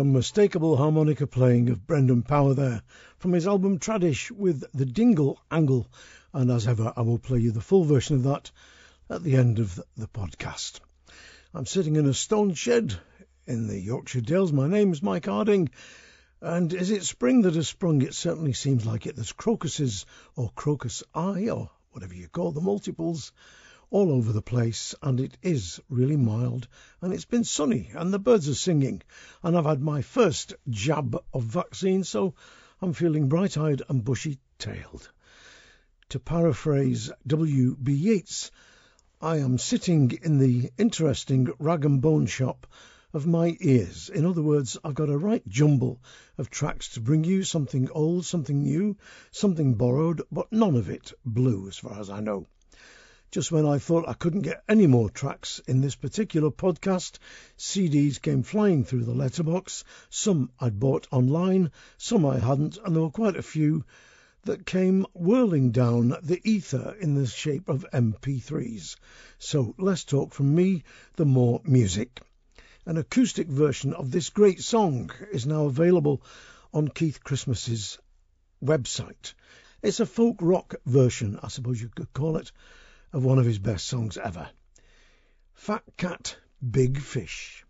Unmistakable harmonica playing of Brendan Power there from his album Tradish with the Dingle Angle, and as ever, I will play you the full version of that at the end of the podcast. I'm sitting in a stone shed in the Yorkshire Dales. My name's Mike Harding, and is it spring that has sprung? It certainly seems like it. There's crocuses or crocus eye or whatever you call the multiples all over the place, and it is really mild, and it's been sunny, and the birds are singing, and I've had my first jab of vaccine, so I'm feeling bright eyed and bushy tailed. To paraphrase W. B. Yeats, I am sitting in the interesting rag and bone shop of my ears. In other words, I've got a right jumble of tracks to bring you something old, something new, something borrowed, but none of it blue as far as I know. Just when I thought I couldn't get any more tracks in this particular podcast, CDs came flying through the letterbox. Some I'd bought online, some I hadn't, and there were quite a few that came whirling down the ether in the shape of MP3s. So less talk from me, the more music. An acoustic version of this great song is now available on Keith Christmas's website. It's a folk rock version, I suppose you could call it, of one of his best songs ever. Fat Cat, Big Fish.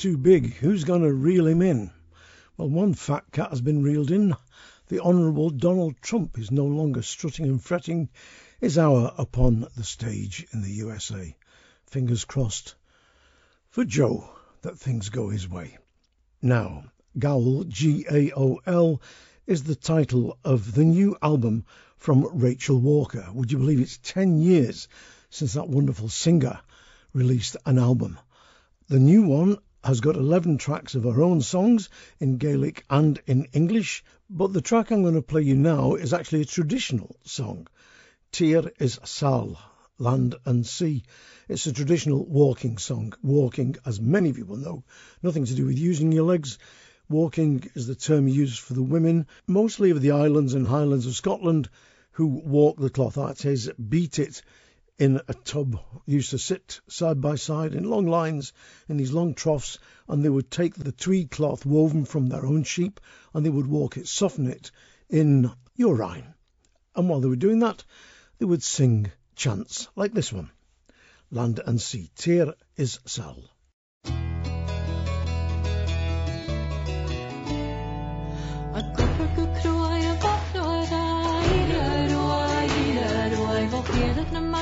Too big, who's going to reel him in? Well, one fat cat has been reeled in. the Honourable Donald Trump is no longer strutting and fretting his hour upon the stage in the USA. Fingers crossed for Joe that things go his way. Now, Gaol, G A O L, is the title of the new album from Rachel Walker. Would you believe it's 10 years since that wonderful singer released an album? The new one has got 11 tracks of her own songs in Gaelic and in English, but the track I'm going to play you now is actually a traditional song. Tir is Sal, Land and Sea. It's a traditional walking song. Walking, as many people know, nothing to do with using your legs. Walking is the term used for the women, mostly of the islands and highlands of Scotland, who walk the cloth. That is, beat it in a tub. Used to sit side by side in long lines in these long troughs, and they would take the tweed cloth woven from their own sheep and they would walk it, soften it in urine. And while they were doing that, they would sing chants like this one Land and Sea. Tir is Sal.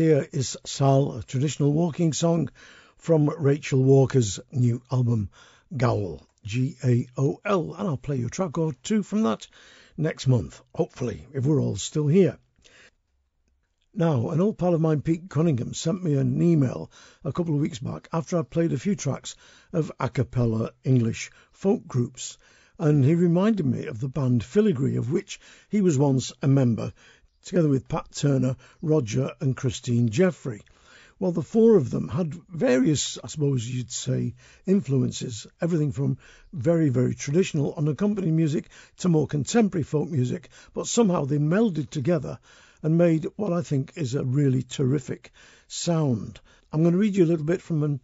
Tir is Sal, a traditional walking song from Rachel Walker's new album, Gaol, G A O L. And I'll play you a track or two from that next month, hopefully, if we're all still here. Now, an old pal of mine, Pete Cunningham, sent me an email a couple of weeks back after I played a few tracks of a cappella English folk groups, and he reminded me of the band Filigree, of which he was once a member, together with Pat Turner, Roger, and Christine Jeffrey. Well, the four of them had various, I suppose you'd say, influences, everything from very, very traditional unaccompanied music to more contemporary folk music, but somehow they melded together and made what I think is a really terrific sound. I'm going to read you a little bit from an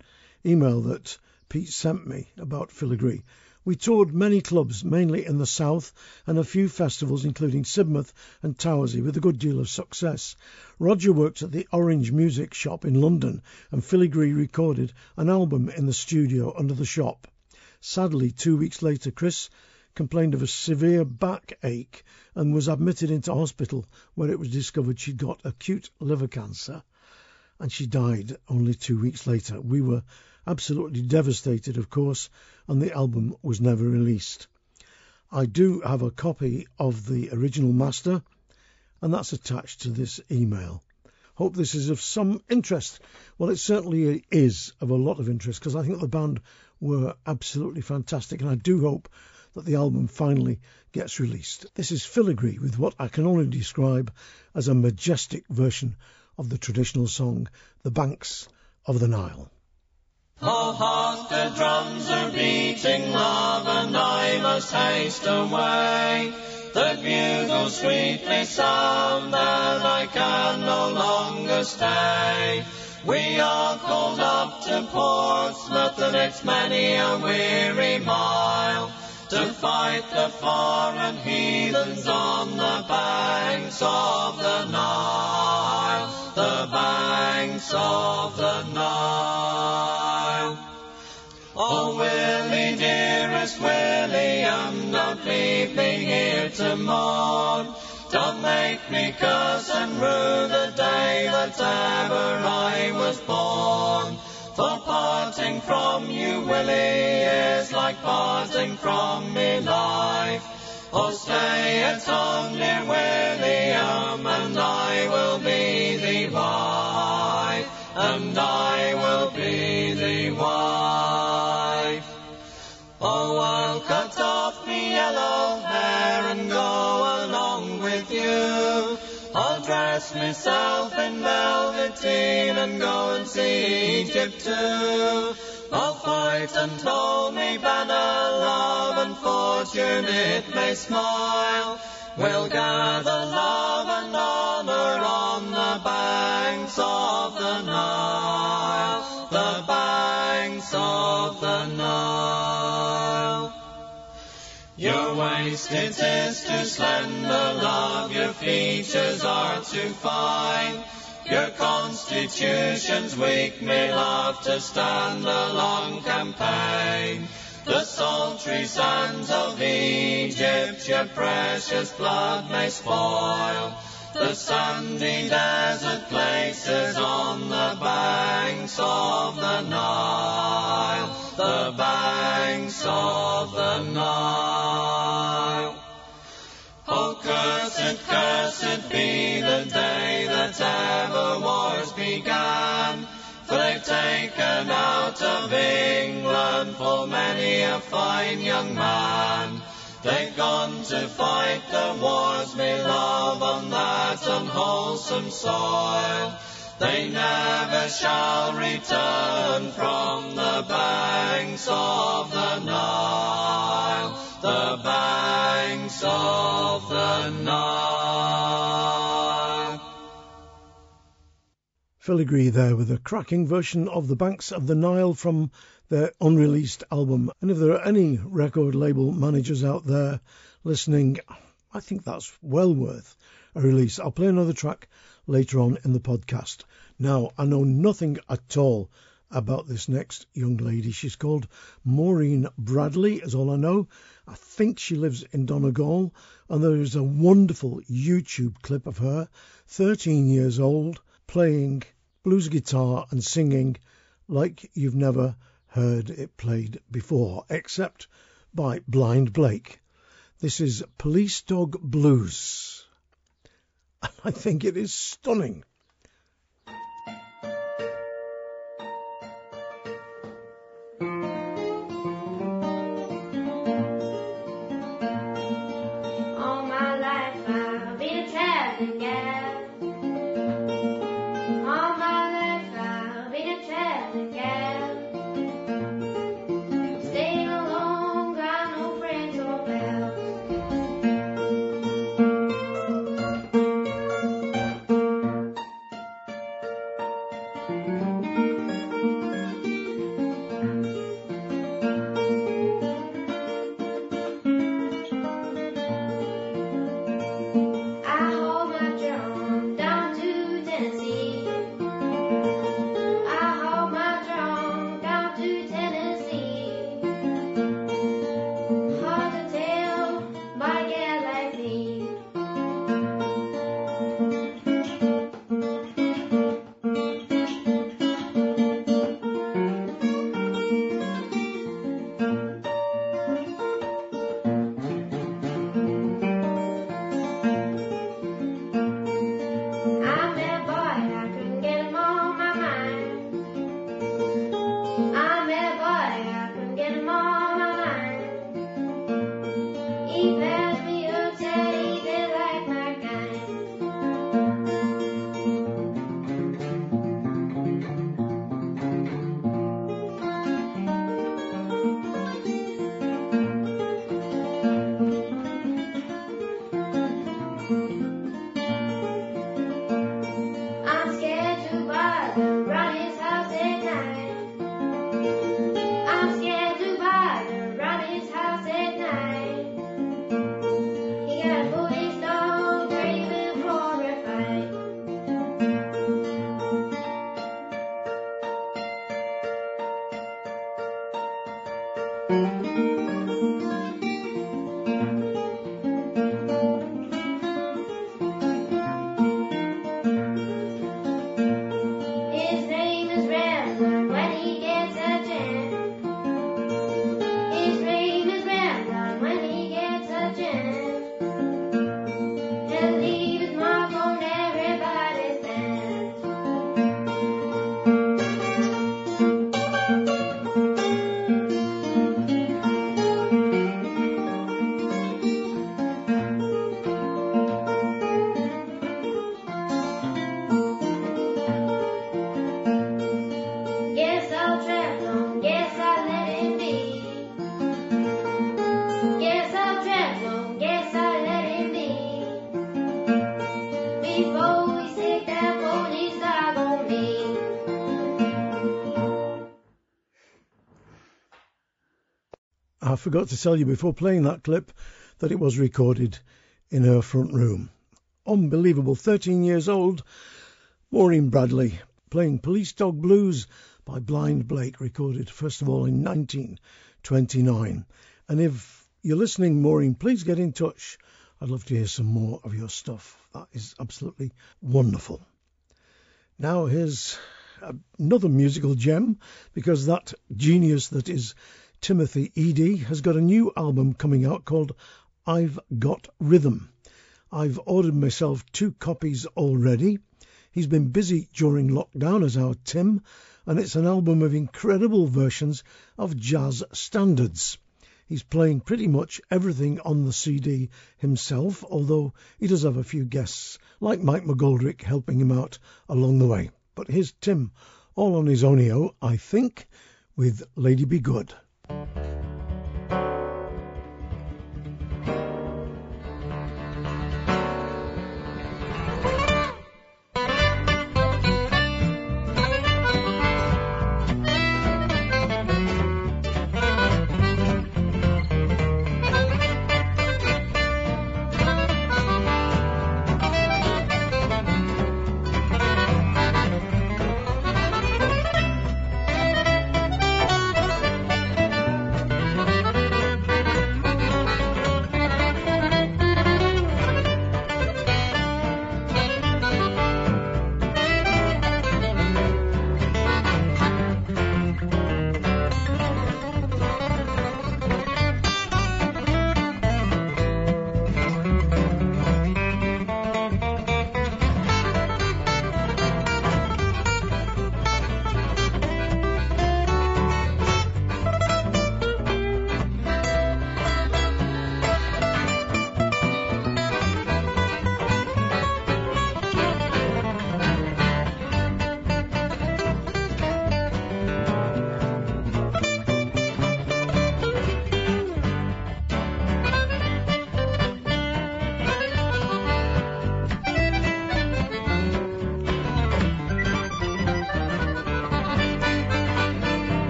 email that Pete sent me about Filigree. We toured many clubs, mainly in the south, and a few festivals, including Sidmouth and Towersey, with a good deal of success. Roger worked at the Orange Music Shop in London, and Filigree recorded an album in the studio under the shop. Sadly, two weeks later, Chris complained of a severe backache and was admitted into hospital where it was discovered she'd got acute liver cancer and she died only two weeks later. We were absolutely devastated, of course, and the album was never released. I do have a copy of the original master, and that's attached to this email. Hope this is of some interest. Well, it certainly is of a lot of interest because I think the band were absolutely fantastic, and I do hope that the album finally gets released. This is Filigree with what I can only describe as a majestic version of the traditional song, The Banks of the Nile. Oh, hark, the drums are beating, love, and I must haste away. The bugles sweetly sound, and I can no longer stay. We are called up to Portsmouth, and it's many a weary mile to fight the foreign heathens on the banks of the Nile, the banks of the Nile. Oh, Willie, dearest Willie, I'm not leaving here to. Don't make me curse and rue the day that ever I was born. For parting from you, Willie, is like parting from me life. Oh, stay at home, dear William, um, and I will be the wife, and I will be the wife. Oh, I'll cut off me yellow hair and go along with you. I'll dress myself in velveteen and go and see Egypt too. I'll fight until me banner love and fortune it may smile. We'll gather love and honor on the banks of the Nile, the banks of the Nile. Your waist it is too slender, love, your features are too fine. Your constitution's weak, me love, to stand a long campaign. The sultry sands of Egypt, your precious blood may spoil. The sandy desert places on the banks of the Nile, the banks of the Nile. Cursed, cursed be the day that ever wars began. For they've taken out of England full many a fine young man. They've gone to fight the wars, me love, on that unwholesome soil. They never shall return from the banks of the Nile, the banks of the Nile. Filigree there with a cracking version of The Banks of the Nile from their unreleased album. And if there are any record label managers out there listening, I think that's well worth a release. I'll play another track later on in the podcast. Now, I know nothing at all about this next young lady. She's called Muireann Bradley, is all I know. I think she lives in Donegal, and there is a wonderful YouTube clip of her, 13 years old, playing blues guitar and singing like you've never heard it played before, except by Blind Blake. This is Police Dog Blues. And I think it is stunning. Forgot to tell you before playing that clip that it was recorded in her front room. Unbelievable, 13 years old, Muireann Bradley playing Police Dog Blues by Blind Blake, recorded first of all in 1929. And if you're listening, Muireann, please get in touch. I'd love to hear some more of your stuff. That is absolutely wonderful. Now here's another musical gem because that genius that is Timothy Edey has got a new album coming out called I've Got Rhythm. I've ordered myself two copies already. He's been busy during lockdown as our Tim, and it's an album of incredible versions of jazz standards. He's playing pretty much everything on the CD himself, although he does have a few guests like Mike McGoldrick helping him out along the way. But here's Tim, all on his own, I think, with Lady Be Good.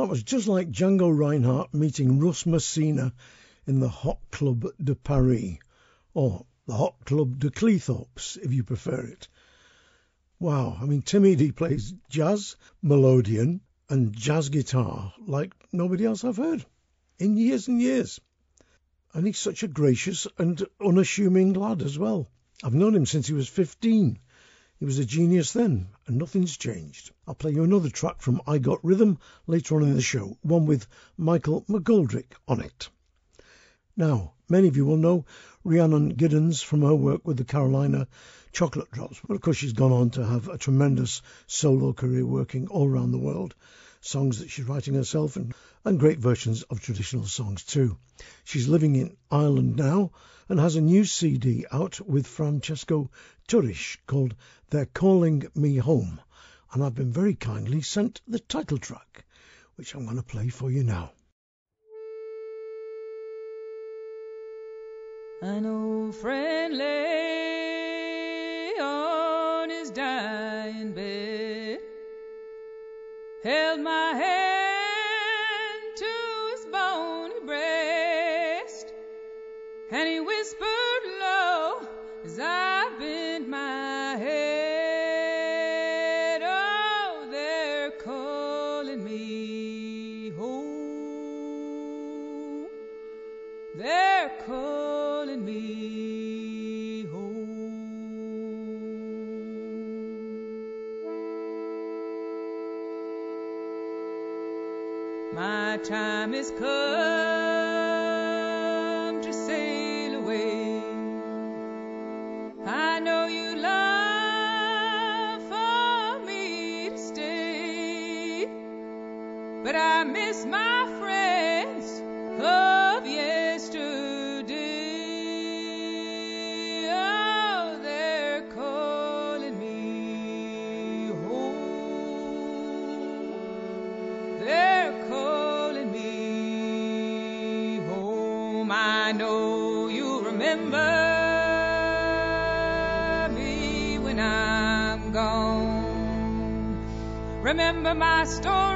That was just like Django Reinhardt meeting Russ Messina in the Hot Club de Paris, or the Hot Club de Cleethorpes, if you prefer it. Wow, I mean, Tim Edey plays jazz, melodeon, and jazz guitar like nobody else I've heard in years and years. And he's such a gracious and unassuming lad as well. I've known him since he was 15. He was a genius then, and nothing's changed. I'll play you another track from I Got Rhythm later on in the show, one with Michael McGoldrick on it. Now, many of you will know Rhiannon Giddens from her work with the Carolina Chocolate Drops, but of course she's gone on to have a tremendous solo career working all around the world. Songs that she's writing herself and, and great versions of traditional songs too. She's living in Ireland now and has a new CD out with Francesco Turrisi called They're Calling Me Home. and I've been very kindly sent the title track, which I'm going to play for you now. An old friend lay on his dying bed, held my hand They're calling me Remember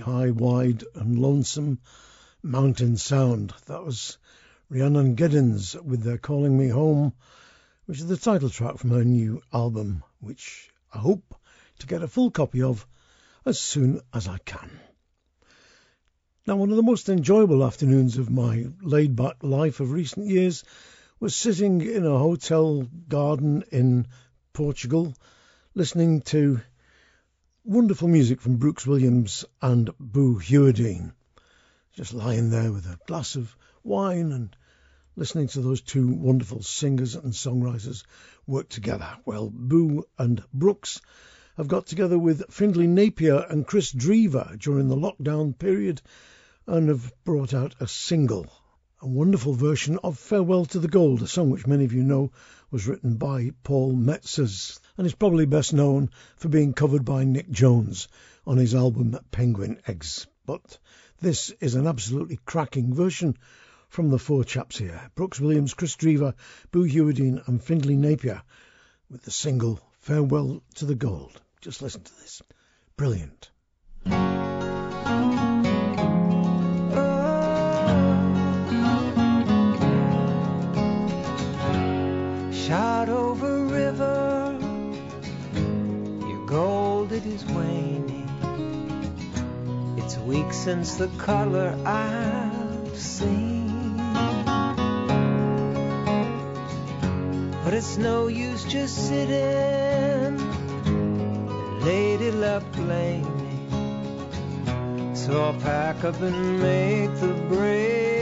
high, wide, and lonesome mountain sound. That was Rhiannon Giddens with They're Calling Me Home, which is the title track from her new album, which I hope to get a full copy of as soon as I can. Now, one of the most enjoyable afternoons of my laid back life of recent years was sitting in a hotel garden in Portugal, listening to wonderful music from Brooks Williams and Boo Hewerdine. Just lying there with a glass of wine and listening to those two wonderful singers and songwriters work together. Well, Boo and Brooks have got together with Findlay Napier and Kris Drever during the lockdown period and have brought out a single, a wonderful version of Farewell to the Gold, a song which many of you know was written by Paul Metsers and is probably best known for being covered by Nic Jones on his album Penguin Eggs. But this is an absolutely cracking version from the four chaps here Brooks Williams, Kris Drever, Boo Hewerdine, and Findlay Napier with the single Farewell to the Gold. Just listen to this. Brilliant. shot over river. Your gold, it is waning. It's weeks since the color I've seen. But it's no use just sitting. Lady left blaming. So I'll pack up and make the break.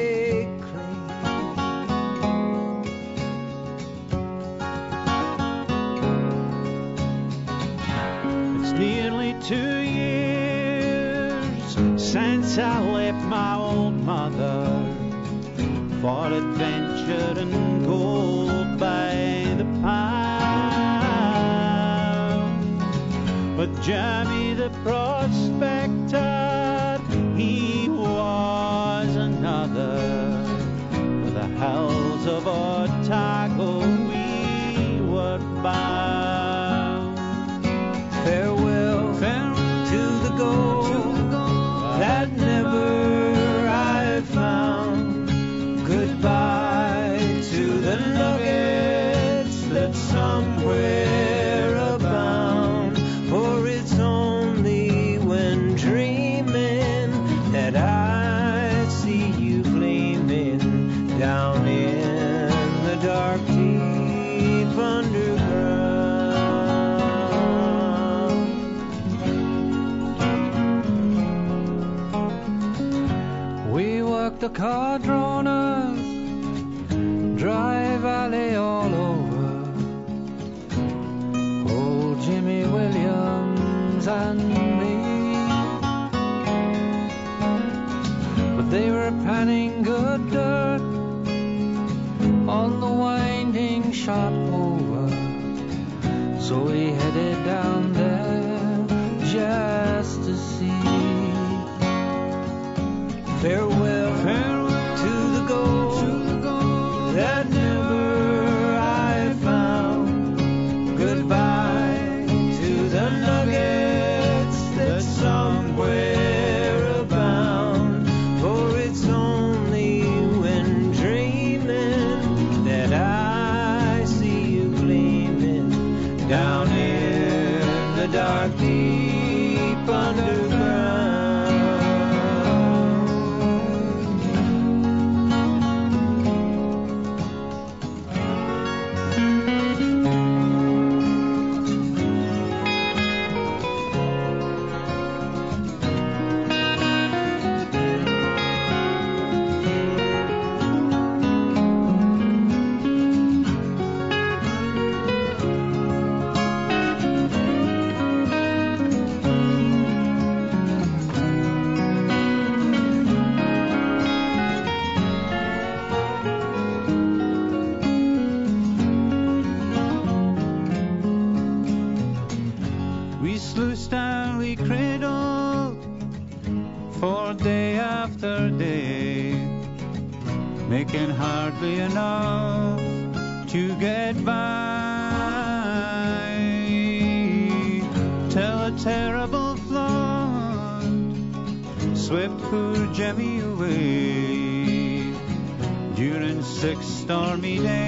my old mother for adventure and gold by the pile. But Jim. car stormy day.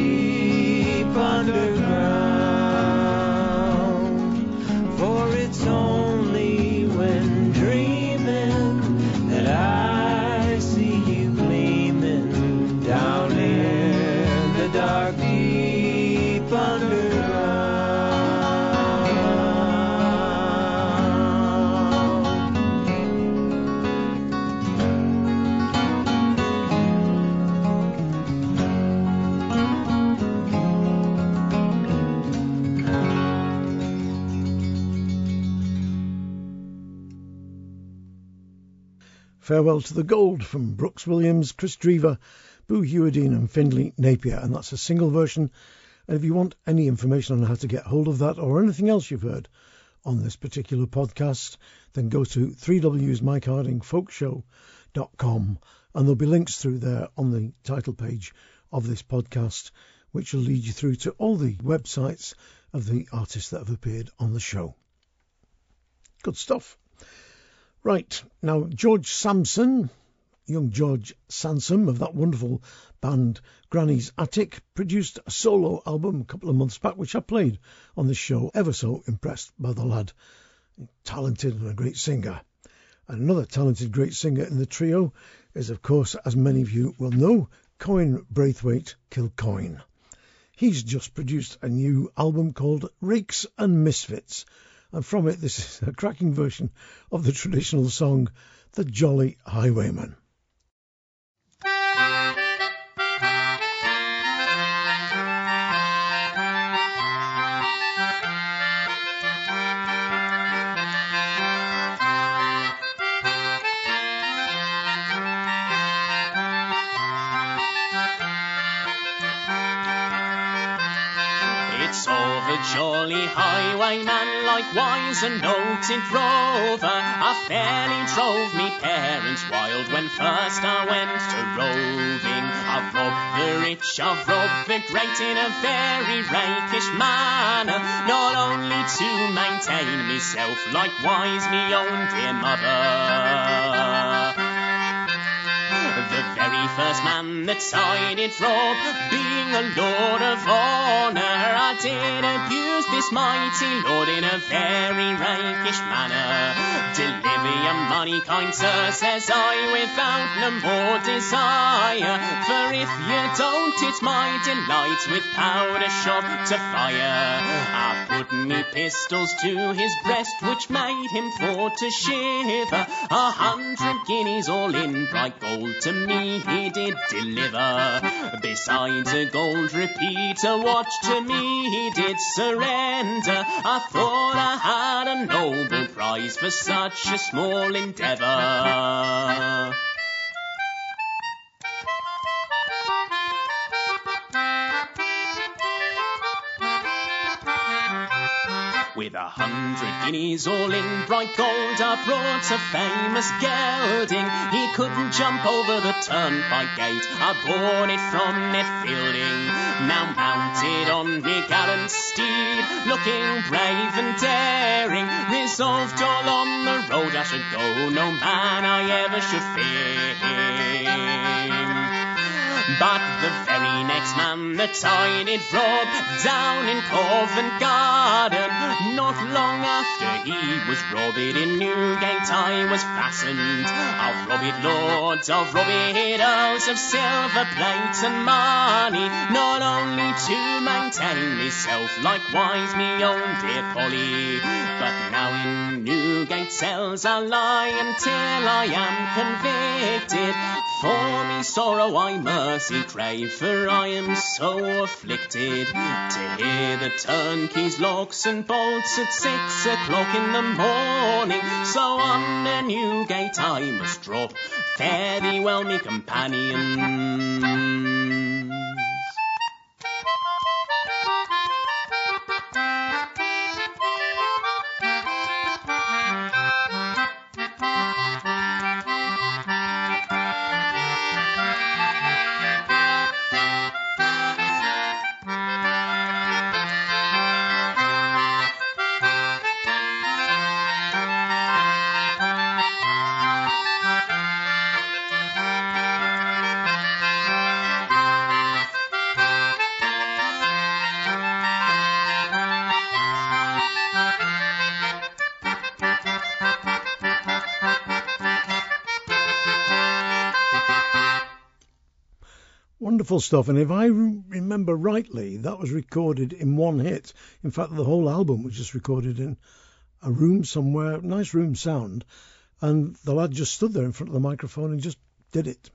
deep underground, for it's from Brooks Williams, Kris Drever, Boo Hewerdine, and Findlay Napier, and that's a single version. And if you want any information on how to get hold of that or anything else you've heard on this particular podcast, then go to 3wsmikehardingfolkshow.com and there'll be links through there on the title page of this podcast, which will lead you through to all the websites of the artists that have appeared on the show. Good stuff. Right, now George Sampson, young George Sansome of that wonderful band Granny's Attic, produced a solo album a couple of months back, which I played on the show. Ever so impressed by the lad. Talented and a great singer. And another talented great singer in the trio is, of course, as many of you will know, Coin Braithwaite Kilcoyne. He's just produced a new album called Rakes and Misfits, and from it this is a cracking version of the traditional song The Jolly Highwayman. Jolly highwayman, likewise a noted rover. I fairly drove me parents wild when first I went to roving. I've robbed the rich, I've robbed the great in a very rakish manner. Not only to maintain myself, likewise me own dear mother. The very first man that I did rob, being a lord of honour, I did abuse this mighty lord in a very rakish manner. Deliver your money, kind sir, says I, without no more desire. For if you don't, it's my delight with powder shot to fire. I put me pistols to his breast, which made him for to shiver. A hundred guineas all in bright gold to me he did deliver. Besides a gold repeater watch to me he did surrender. I thought I had a noble prize for such a small endeavour. A hundred guineas all in bright gold, I brought a famous gelding. He couldn't jump over the turnpike gate. I bought it from Ned Fielding. Now mounted on me gallant steed, looking brave and daring, resolved all on the road I should go. No man I ever should fear. But the very next man that I did rob down in Covent Garden, not long after he was robbed in Newgate, I was fastened. I'll rob it, lords, I'll rob earls of silver plate and money, not only to maintain myself, likewise me own dear Polly, but now in Newgate cells I lie until I am convicted. For me sorrow I mercy crave, for I am so afflicted to hear the turnkeys, locks and bolts at six o'clock in the morning. So on under Newgate I must drop. Fare thee well, me companions. Stuff, and if I re- remember rightly, that was recorded in one hit. In fact, the whole album was just recorded in a room somewhere, nice room sound, and the lad just stood there in front of the microphone and just did it.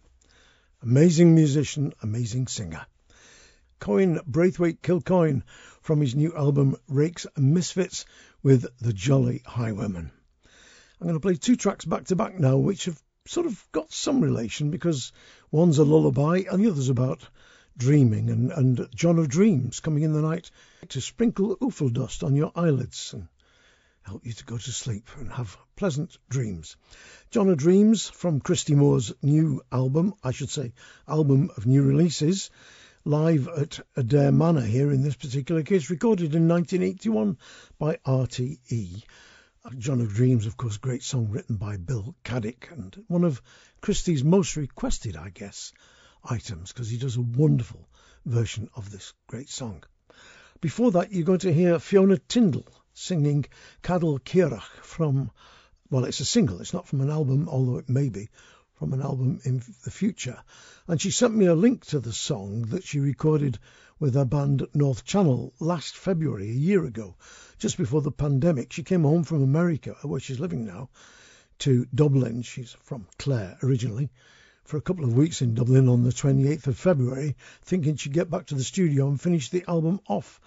Amazing musician, amazing singer. Cohen Braithwaite-Kilcoyne from his new album Rakes and Misfits with the Jolly Highwayman. I'm going to play two tracks back to back now, which have sort of got some relation because one's a lullaby and the other's about dreaming and, and John of Dreams coming in the night to sprinkle oofle dust on your eyelids and help you to go to sleep and have pleasant dreams. John of Dreams from Christy Moore's new album, I should say, album of new releases, live at Adare Manor here in this particular case, recorded in 1981 by RTE. John of Dreams, of course, great song written by Bill Caddick and one of Christy's most requested, I guess, items because he does a wonderful version of this great song. Before that, you're going to hear Fiona Tyndal singing Cadal Ciarach from, well, it's a single, it's not from an album, although it may be from an album in the future. And she sent me a link to the song that she recorded with her band North Channel last February, a year ago, just before the pandemic. She came home from America, where she's living now, to Dublin. She's from Clare originally, for a couple of weeks in Dublin on the 28th of February, thinking she'd get back to the studio and finish the album off.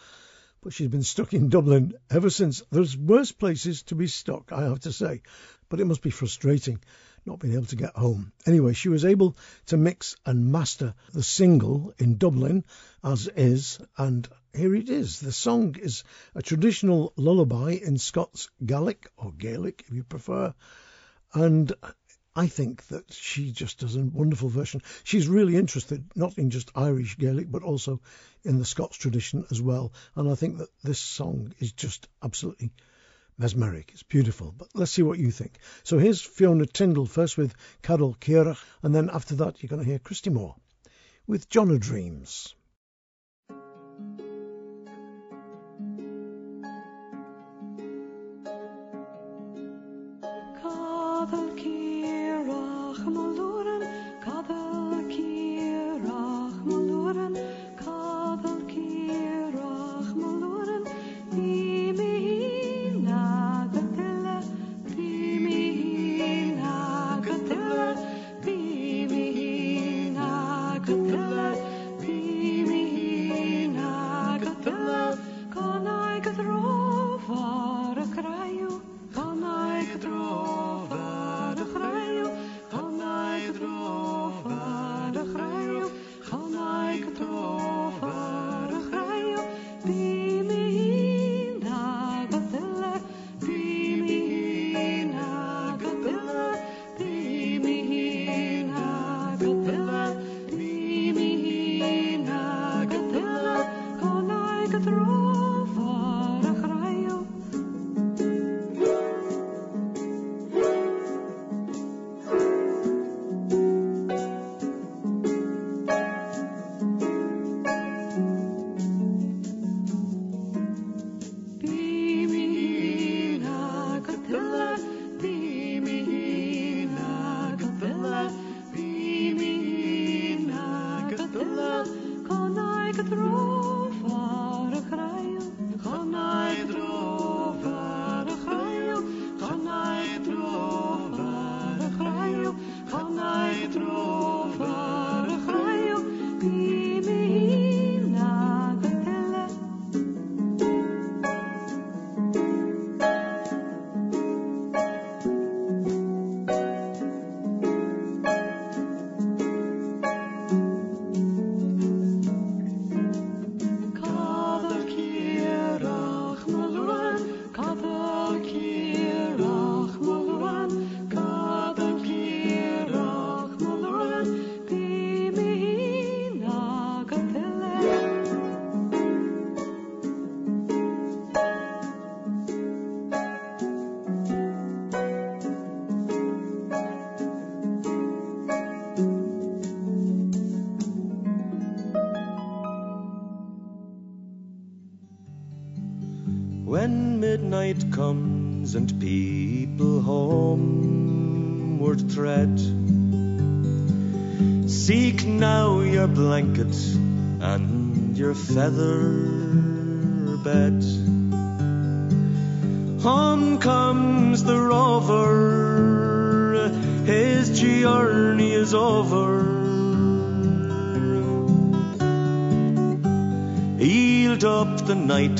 But she's been stuck in Dublin ever since. There's worse places to be stuck, I have to say. But it must be frustrating not being able to get home. Anyway, she was able to mix and master the single in Dublin as is, and here it is. The song is a traditional lullaby in Scots Gaelic, or Gaelic if you prefer, and I think that she just does a wonderful version. She's really interested not in just Irish Gaelic, but also in the Scots tradition as well. And I think that this song is just absolutely mesmeric. It's beautiful. But let's see what you think. So here's Fiona Tyndal first with Cadal Ciarach, and then after that you're going to hear Christy Moore with John o'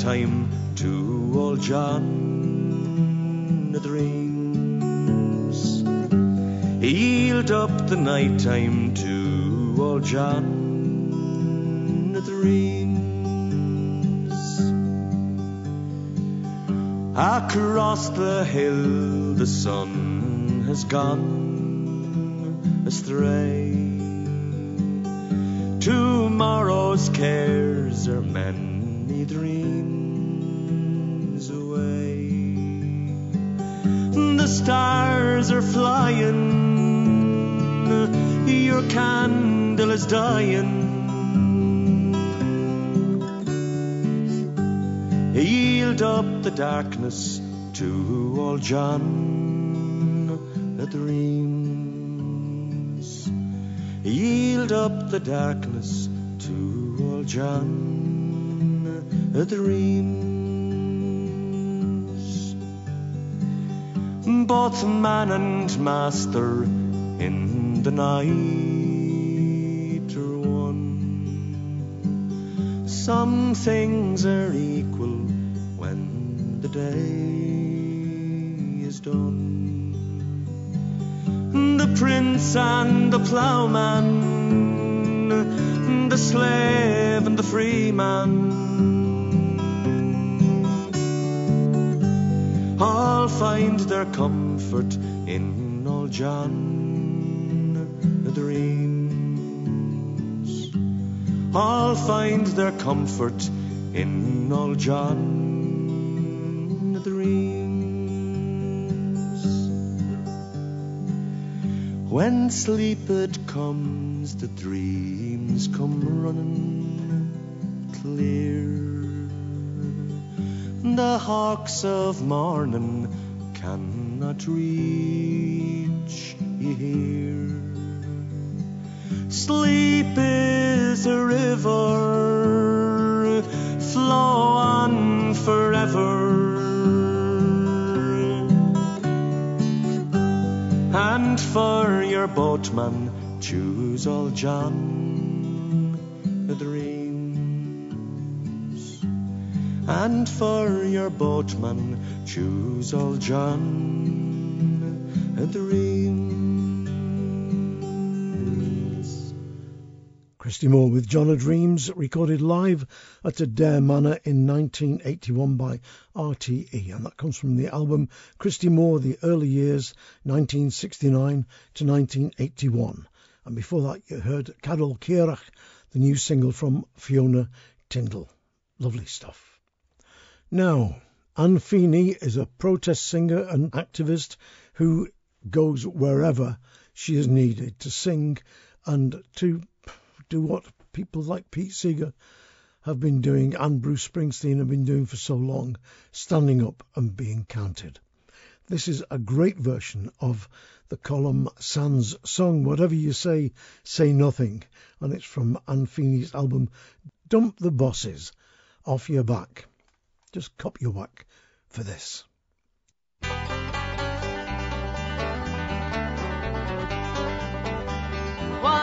time to old John the dreams. Yield up the night time to old John the Dreams. Across the hill the sun has gone astray. Tomorrow's cares are many is dying. Yield up the darkness to old John the Reams. Yield up the darkness to old John the Reams. Both man and master in the night Some things are equal when the day is done. The prince and the plowman, the slave and the free man, all find their comfort in old John All find their comfort in old John of the Reams. When sleep it comes, the dreams come running clear. The hawks of morning cannot reach you here. Sleep is a river, flow on forever. And for your boatman, choose old John the Reams. And for your boatman, choose old John the Reams. Christy Moore with John O'Dreams, recorded live at Adare Manor in 1981 by RTE, and that comes from the album Christy Moore, The Early Years, 1969 to 1981. And before that, you heard Cadal Ciarach, the new single from Fiona Tyndal. Lovely stuff. Now, Anne Feeney is a protest singer and activist who goes wherever she is needed to sing and to do what people like Pete Seeger have been doing and Bruce Springsteen have been doing for so long, standing up and being counted. This is a great version of the Colum Sands song, Whatever You Say, Say Nothing, and it's from Anne album Dump the Bosses Off Your Back. Just cop your whack for this.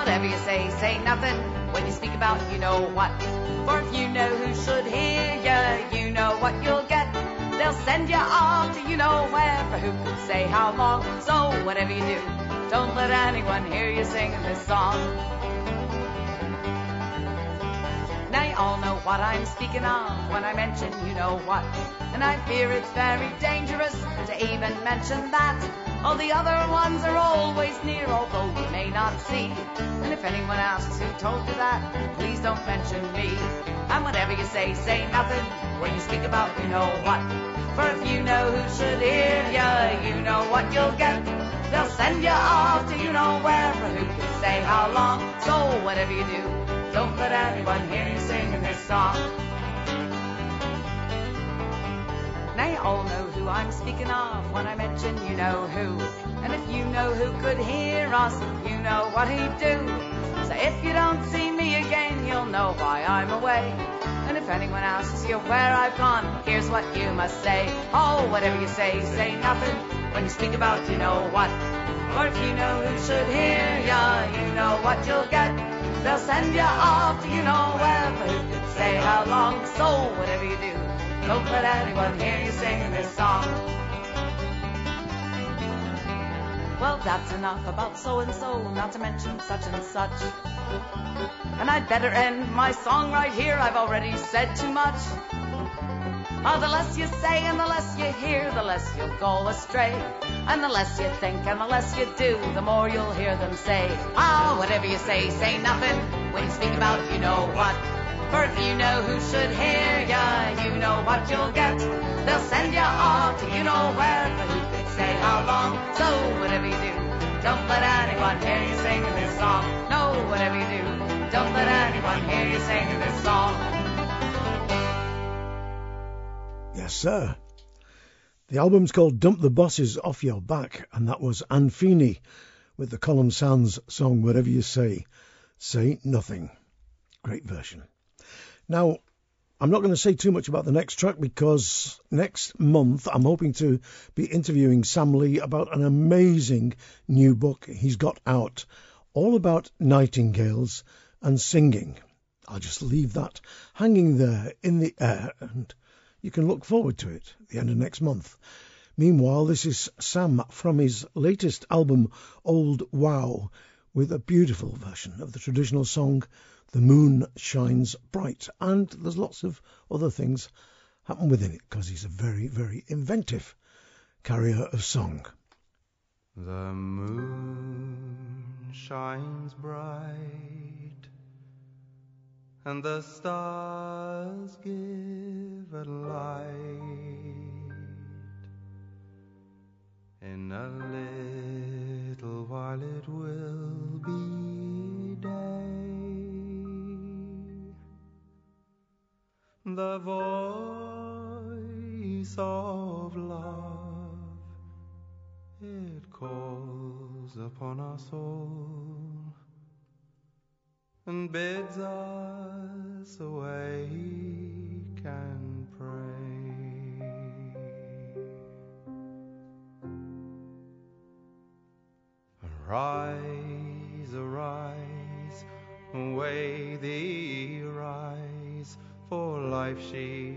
Whatever you say, say nothing when you speak about you know what. For if you know who should hear you, you know what you'll get. They'll send you off to you know where, for who could say how long. So whatever you do, don't let anyone hear you singing this song. Now you all know what I'm speaking of when I mention you know what. And I fear it's very dangerous to even mention that. All the other ones are always near, although you may not see. And if anyone asks who told you that, please don't mention me. And whatever you say, say nothing when you speak about you know what. For if you know who should hear ya, you know what you'll get. They'll send you off to you know where, for who can say how long. So whatever you do, don't let anyone hear you singing this song. You all know who I'm speaking of when I mention you know who. And if you know who could hear us, you know what he'd do. So if you don't see me again, you'll know why I'm away. And if anyone asks you where I've gone, here's what you must say. Oh, whatever you say, say nothing when you speak about you know what. Or if you know who should hear ya, you know what you'll get. They'll send you off to you know where, but who could say how long. So whatever you do, don't let anyone hear you singing this song. Well, that's enough about so and so, not to mention such and such. And I'd better end my song right here, I've already said too much. Oh, the less you say and the less you hear, the less you'll go astray. And the less you think and the less you do, the more you'll hear them say. Ah, whatever you say, say nothing when you speak about you know what. For if you know who should hear ya, you know what you'll get. They'll send you off to you know where, but who could say how long? So whatever you do, don't let anyone hear you singing this song. No, whatever you do, don't let anyone hear you singing this song. Yes, sir. The album's called Dump the Bosses Off Your Back, and that was Feeney with the Colum Sands song Whatever You Say, Say Nothing. Great version. Now, I'm not going to say too much about the next track because next month I'm hoping to be interviewing Sam Lee about an amazing new book he's got out, all about nightingales and singing. I'll just leave that hanging there in the air and you can look forward to it at the end of next month. Meanwhile, this is Sam from his latest album, Old Wow, with a beautiful version of the traditional song The Moon Shines Bright. And there's lots of other things happen within it because he's a very, very inventive carrier of song. The moon shines bright, and the stars give it light. In a little while it will be day. The voice of love it calls upon our soul and bids us awake and pray. Arise, arise, away thee rise, for life she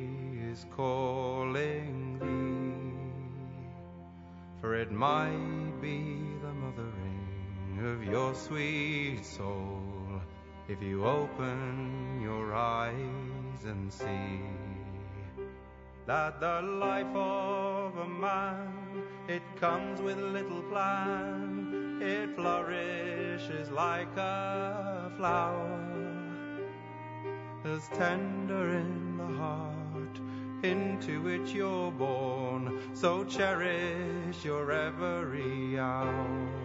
is calling thee. For it might be the mothering of your sweet soul if you open your eyes and see that the life of a man it comes with little plan it flourishes like a flower as tender in the heart into which you're born. So cherish your every hour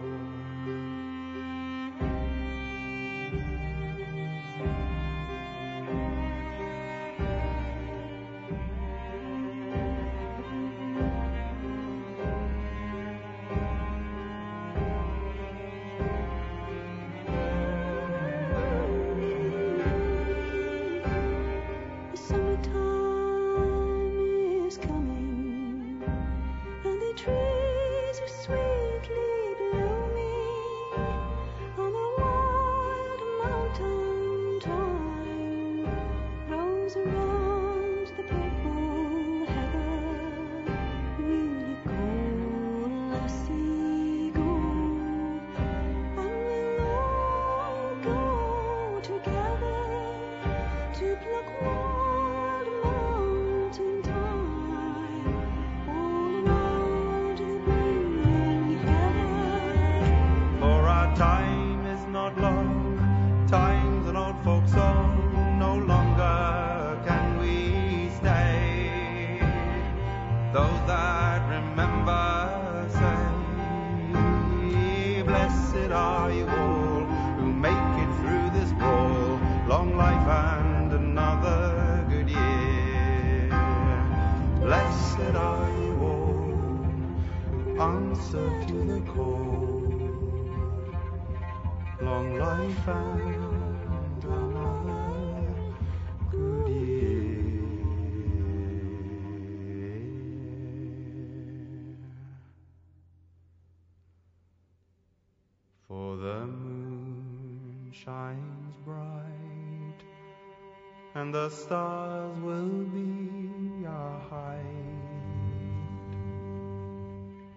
stars will be our height.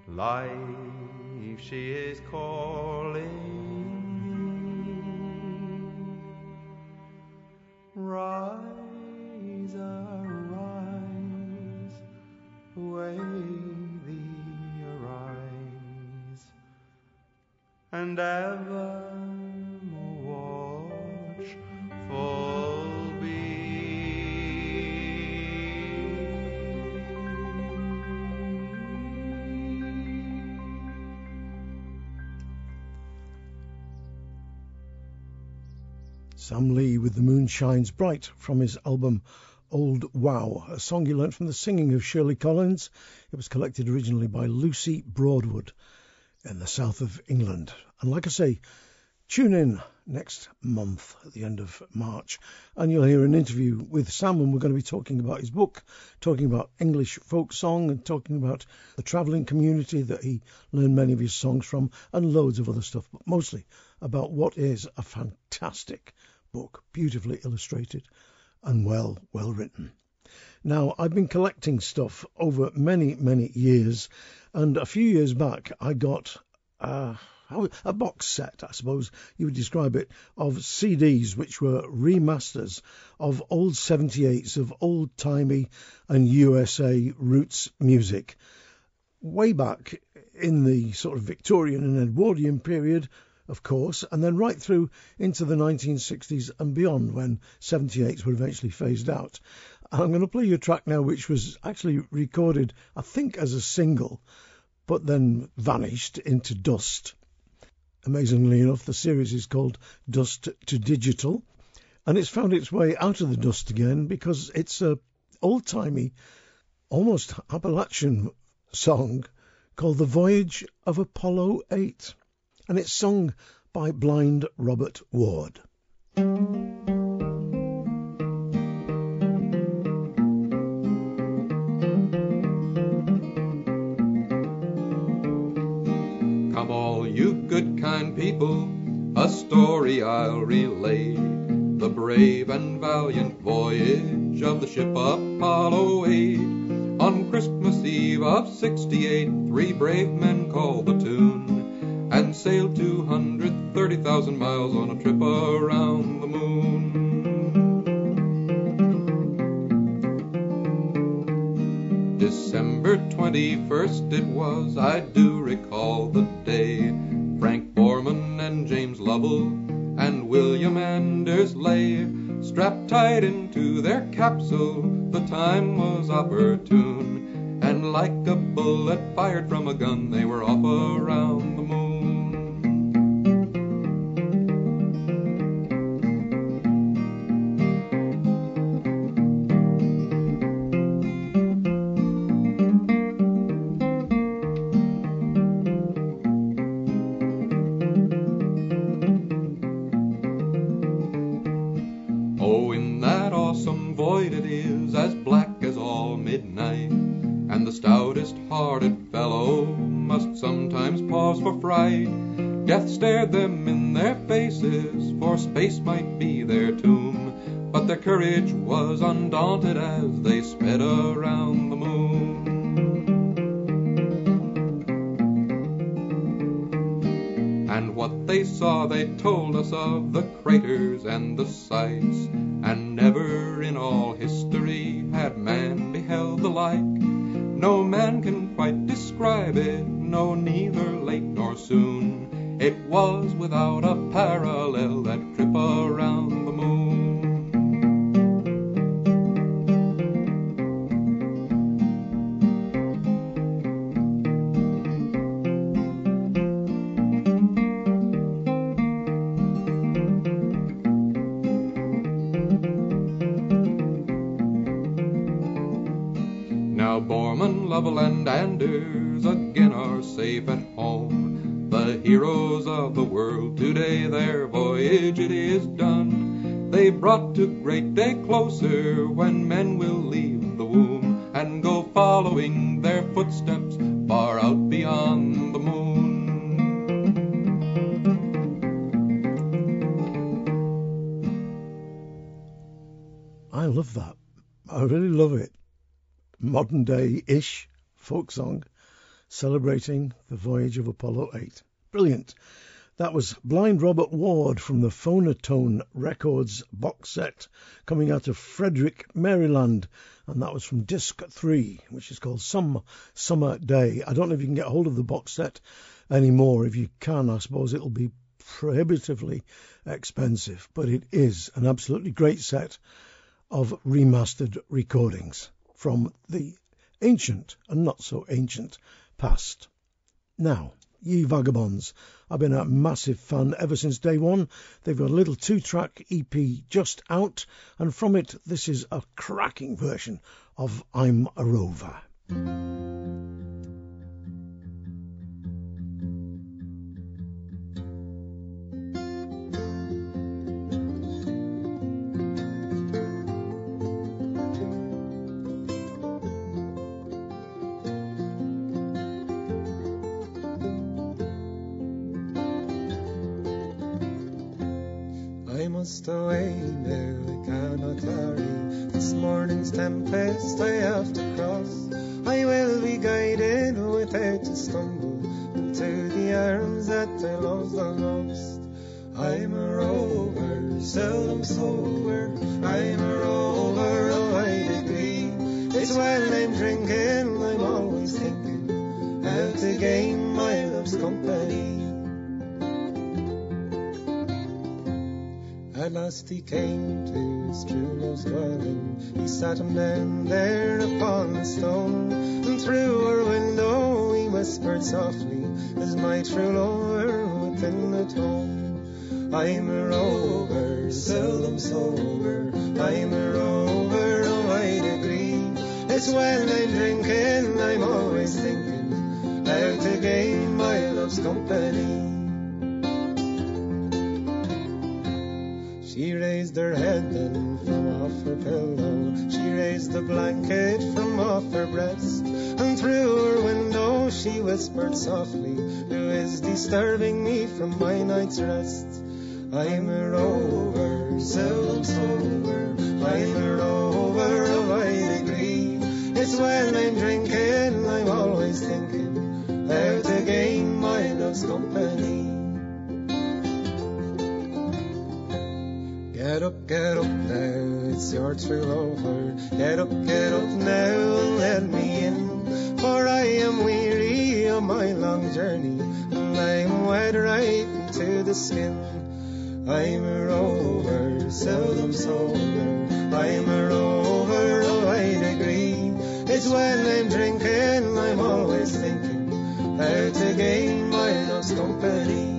Life she is calling. Sam Lee with The Moon Shines Bright from his album Old Wow, a song you learnt from the singing of Shirley Collins. It was collected originally by Lucy Broadwood in the south of England. And like I say, tune in next month at the end of March and you'll hear an interview with Sam and we're going to be talking about his book, talking about English folk song and talking about the travelling community that he learned many of his songs from and loads of other stuff, but mostly about what is a fantastic book, beautifully illustrated and well, well written. Now, I've been collecting stuff over many, many years, and a few years back I got uh, a box set, I suppose you would describe it, of CDs which were remasters of old 78s of old timey and USA roots music. Way back in the sort of Victorian and Edwardian period, of course, and then right through into the 1960s and beyond when 78s were eventually phased out. And I'm going to play you a track now which was actually recorded, I think, as a single, but then vanished into dust. Amazingly enough, the series is called Dust to Digital, and it's found its way out of the dust again because it's a old-timey, almost Appalachian song called The Voyage of Apollo 8, and it's sung by blind Robert Ward. Come all you good kind people, a story I'll relate. The brave and valiant voyage of the ship Apollo 8. On Christmas Eve of 68, three brave men called the tune sailed 230,000 miles on a trip around the moon. December 21st it was, I do recall the day. Frank Borman and James Lovell and William Anders lay strapped tight into their capsule. The time was opportune, and like a bullet fired from a gun, they were off undaunted as they sped around the moon. And what they saw they told us of folk song. celebrating the voyage of Apollo 8. Brilliant. That was Blind Robert Ward from the Fonotone Records box set coming out of Frederick, Maryland. And that was from disc three, which is called Some Summer Day. I don't know if you can get hold of the box set anymore. If you can, I suppose it'll be prohibitively expensive, but it is an absolutely great set of remastered recordings from the ancient and not so ancient past. Now, Ye Vagabonds. I've been a massive fan ever since day one. They've got a little two track EP just out, and from it, this is a cracking version of I'm a Rover. Must away now, I cannot tarry. This morning's tempest I have to cross. I will be guided without a stumble into the arms that I love the most. I'm a rover, seldom sober. I'm a rover of high degree. It's when I'm drinking, I'm always thinking how to gain my love's company. At last he came to his true love's dwelling. He sat him down there upon the stone, and through her window he whispered softly, "Is my true lover within the tone?" I'm a rover, seldom sober. I'm a rover of high degree. It's when I'm drinking, I'm always thinking how to gain my love's company. Raised her head then from off her pillow. She raised the blanket from off her breast. And through her window she whispered softly, Who is disturbing me from my night's rest? I'm a rover, seldom sober. I'm a rover of high degree. It's when I'm drinking, I'm always thinking how to gain my love's company. Get up, get up now, it's your true lover. Get up, get up now let me in. For I am weary of my long journey, and I'm wet right into the skin. I'm a rover, seldom sober. I'm a rover of high degree. It's when I'm drinking, I'm always thinking how to gain my love's company.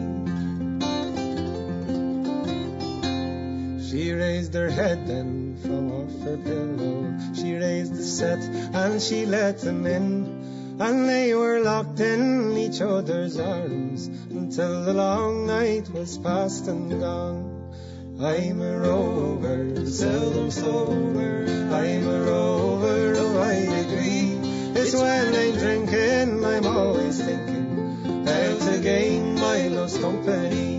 Raised her head then fell off her pillow. She raised the set and she let them in. And they were locked in each other's arms until the long night was past and gone. I'm a rover, seldom sober. I'm a rover of high degree. It's when I'm drinking, I'm always thinking how to gain my love's company.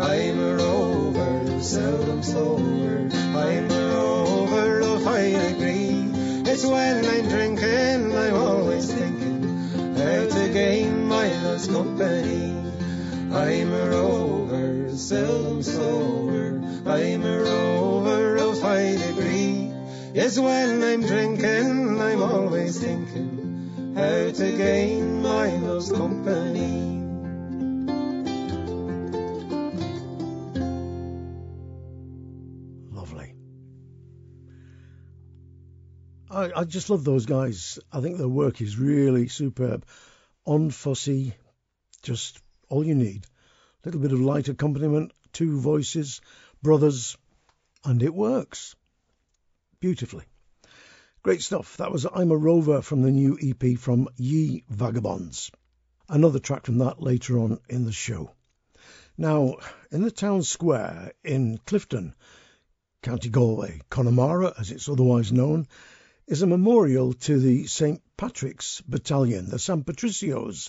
I'm a rover, seldom sober. I'm a rover of high degree. It's when I'm drinking, I'm always thinking how to gain my love's company. I'm a rover, seldom sober. I'm a rover of high degree. Yes, when I'm drinking, I'm always thinking how to gain my love's company. I, I just love those guys. I think their work is really superb. On Unfussy, just all you need. A little bit of light accompaniment, two voices, brothers, and it works beautifully. Great stuff. That was I'm a Rover from the new EP from Ye Vagabonds. Another track from that later on in the show. Now, in the town square in Clifton, County Galway, Connemara, as it's otherwise known, is a memorial to the St. Patrick's Battalion, the San Patricios,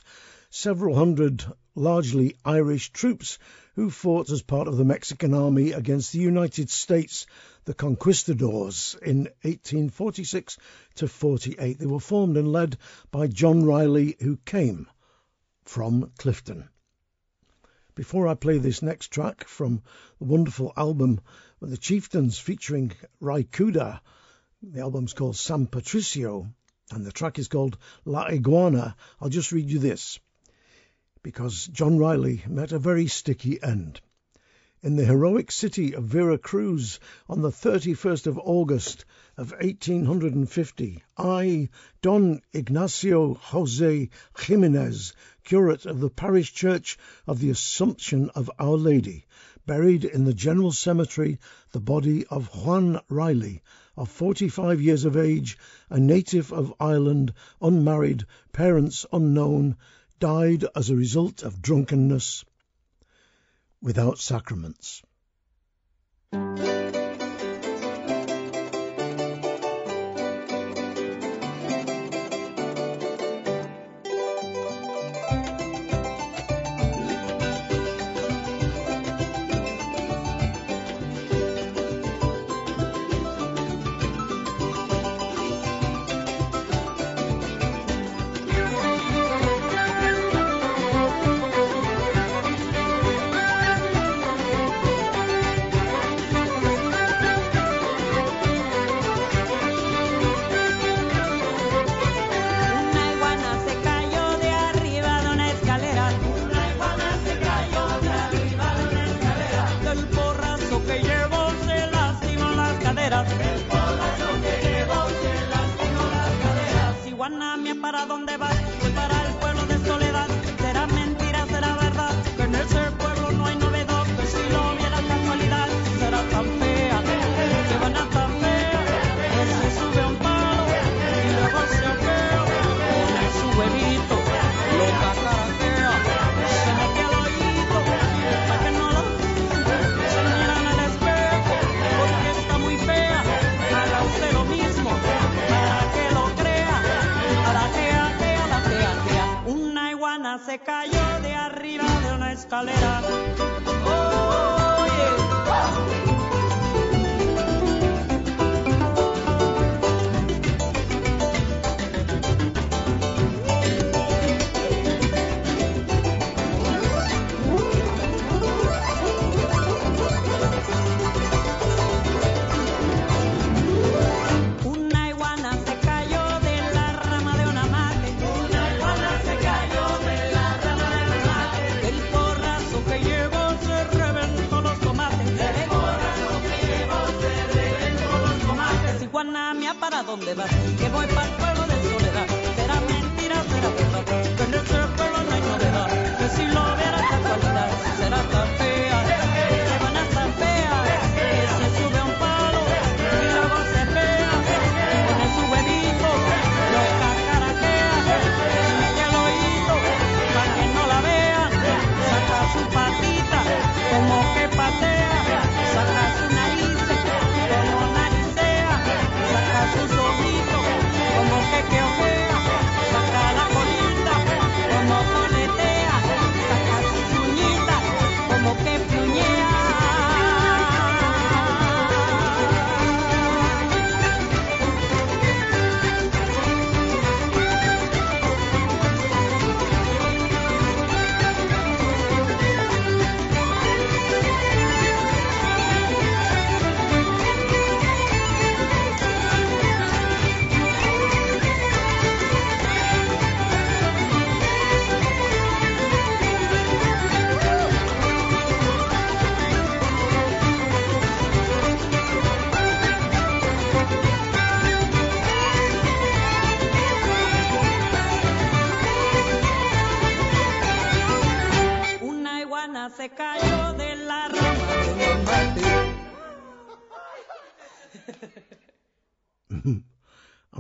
several hundred largely Irish troops who fought as part of the Mexican army against the United States, the conquistadors, in 1846 to 48. They were formed and led by John Riley, who came from Clifton. Before I play this next track from the wonderful album The Chieftains featuring Cooder, the album's called San Patricio, and the track is called La Iguana. I'll just read you this because John Riley met a very sticky end. In the heroic city of Vera Cruz on the 31st of August of 1850, I, Don Ignacio Jose Jimenez, curate of the parish church of the Assumption of Our Lady, buried in the general cemetery the body of Juan Riley, of 45 years of age, a native of Ireland, unmarried, parents unknown, died as a result of drunkenness without sacraments.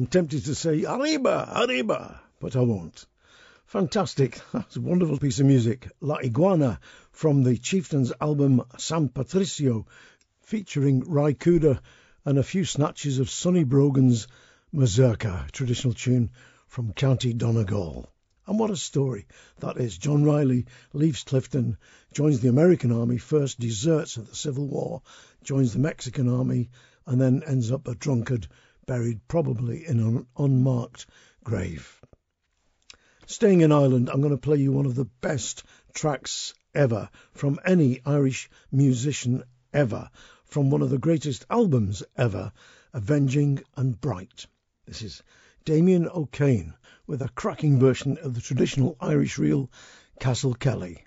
Tempted to say arriba, arriba, but I won't. Fantastic. That's a wonderful piece of music. La Iguana from the Chieftains album San Patricio, featuring Ry Cooder and a few snatches of Sonny Brogan's Mazurka, traditional tune from County Donegal. And what a story that is. John Riley leaves Clifton, joins the American Army, first deserts at the Civil War, joins the Mexican Army, and then ends up a drunkard, buried probably in an unmarked grave. Staying in Ireland, I'm going to play you one of the best tracks ever from any Irish musician ever, from one of the greatest albums ever, Avenging and Bright. This is Damien O'Kane with a cracking version of the traditional Irish reel Castle Kelly.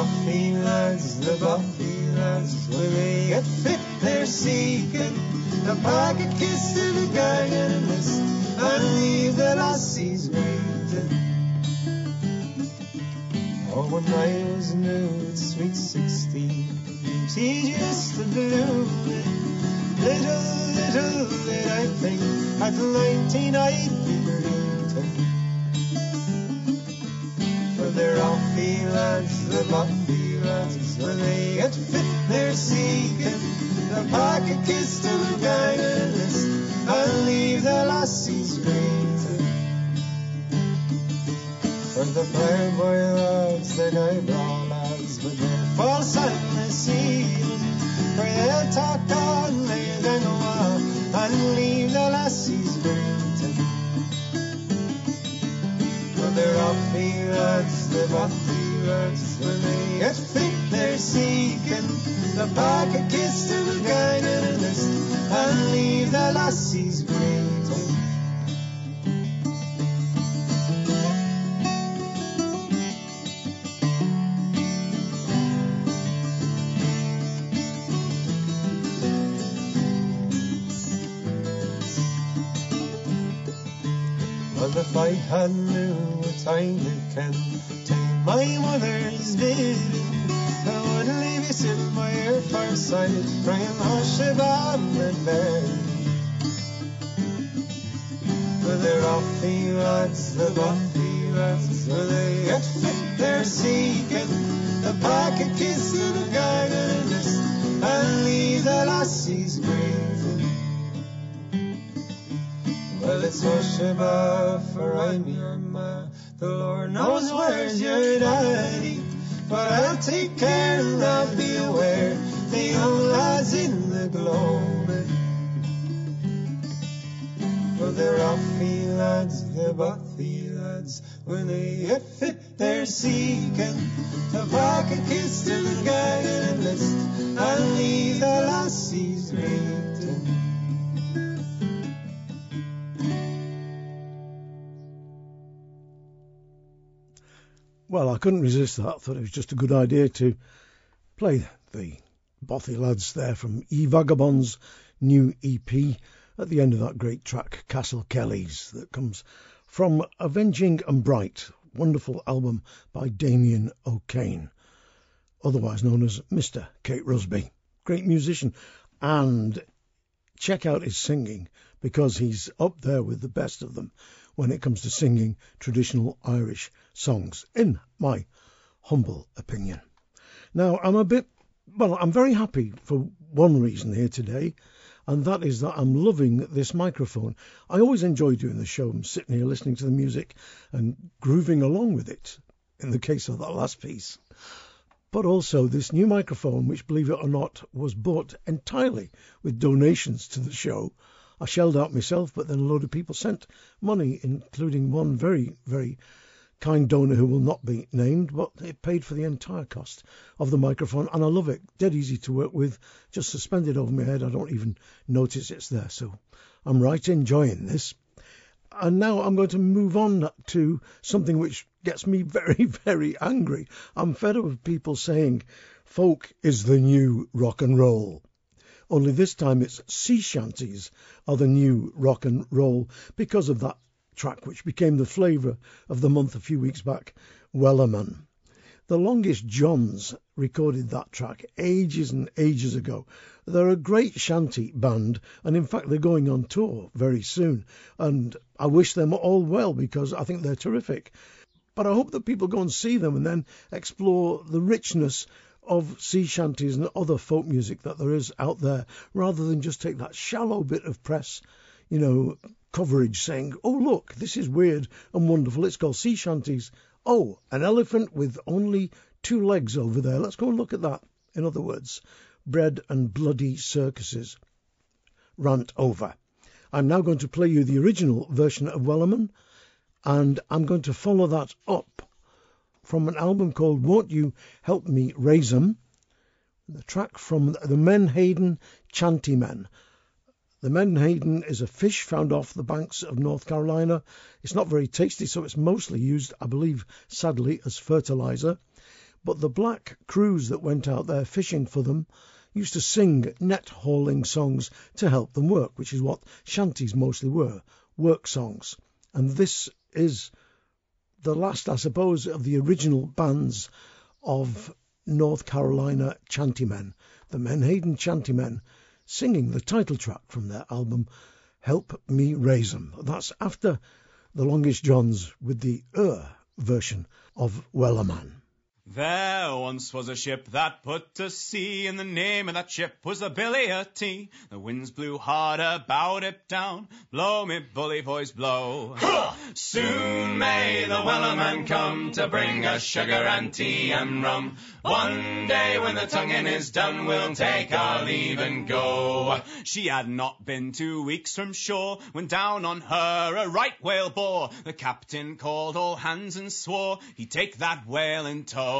Bothy lads the Bothy lads, when they get fit they're seeking a pocket kiss to the guy in a mist and leave the lassies waiting. Oh, when I was new at sweet sixteen, she used to bloom. Little, little did I think at nineteen I'd bothy lads, when they get fit they're seeking a pocket kiss to fireside, crying hush lads, the bothy lads, they get fit they're seeking the kiss and leave the lassies grieving. Well, it's Hosheba, for I'm your. The Lord knows where's your daddy. But I'll they're lads. When they get fit, they're seeking to pack a kiss to the guy in a list and leave the lassies waiting. Well, I couldn't resist that. Thought it was just a good idea to play the Bothy lads there from E Vagabond's new EP at the end of that great track, Castle Kelly's, that comes from Avenging and Bright, wonderful album by Damien O'Kane, otherwise known as Mr. Kate Rusby. Great musician, and check out his singing because he's up there with the best of them when it comes to singing traditional Irish songs, in my humble opinion. Now, I'm a bit, well, I'm very happy for one reason here today, and that is that I'm loving this microphone. I always enjoy doing the show. I'm sitting here listening to the music and grooving along with it, in the case of that last piece. But also this new microphone, which, believe it or not, was bought entirely with donations to the show. I shelled out myself, but then a load of people sent money, including one very, very kind donor who will not be named, but it paid for the entire cost of the microphone, and I love it. Dead easy to work with, just suspended over my head. I don't even notice it's there, so I'm right enjoying this. And now I'm going to move on to something which gets me very, very angry. I'm fed up of people saying folk is the new rock and roll. Only this time it's sea shanties are the new rock and roll because of that track which became the flavour of the month a few weeks back, Wellerman. The Longest Johns recorded that track ages and ages ago. They're a great shanty band, and in fact, they're going on tour very soon. And I wish them all well because I think they're terrific. But I hope that people go and see them and then explore the richness of sea shanties and other folk music that there is out there, rather than just take that shallow bit of press, you know, coverage saying, oh, look, this is weird and wonderful. It's called sea shanties. Oh, an elephant with only two legs over there. Let's go and look at that. In other words, bread and bloody circuses. Rant over. I'm now going to play you the original version of Wellerman, and I'm going to follow that up from an album called Won't You Help Me Raise 'em? The track from the Menhaden Chanteymen. The menhaden is a fish found off the banks of North Carolina. It's not very tasty, so it's mostly used, I believe, sadly, as fertilizer. but the black crews that went out there fishing for them used to sing net hauling songs to help them work, which is what shanties mostly were work songs. And this is the last, I suppose, of the original bands of North Carolina Chantymen, the Menhaden Chanteymen, singing the title track from their album Help Me Raise 'em. That's after the Longest Johns with the Ur version of Wellerman. There once was a ship that put to sea, and the name of that ship was the Billy o' Tea. The winds blew hard about it down, blow me bully boys blow. Soon may the Wellerman come to bring us sugar and tea and rum. One day when the tonguing is done, we'll take our leave and go. She had not been two weeks from shore when down on her a right whale bore. The captain called all hands and swore he'd take that whale in tow.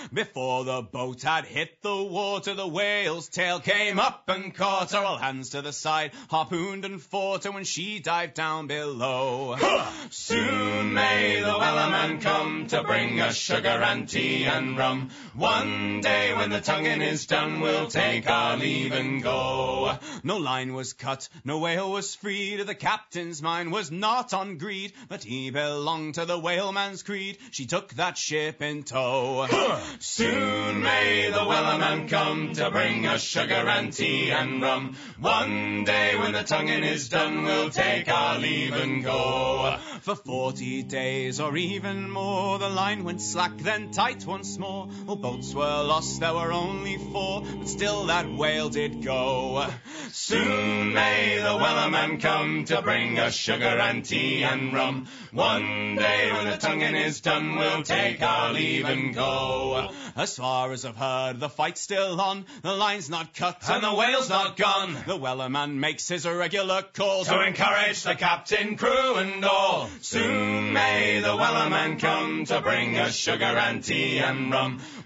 Before the boat had hit the water, the whale's tail came up and caught her. All hands to the side, harpooned and fought her when she dived down below. Soon may the Wellerman come to bring us sugar and tea and rum. One day when the tonguing is done, we'll take our leave and go. No line was cut, no whale was freed. The captain's mind was not on greed, but he belonged to the whaleman's creed. She took that ship in tow. Soon may the Wellerman come to bring us sugar and tea and rum. One day when the tonguing is done, we'll take our leave and go. For forty days or even more, the line went slack, then tight once more. All boats were lost, there were only four, but still that whale did go. Soon may the Wellerman come to bring us sugar and tea and rum. One day when the tonguing is done, we'll take our leave and go. As far as I've heard, the fight's still on, the line's not cut, And the whale's not gone. The Wellerman makes his regular calls To encourage the captain, crew and all. Soon may the Wellerman come to bring us sugar and tea and rum.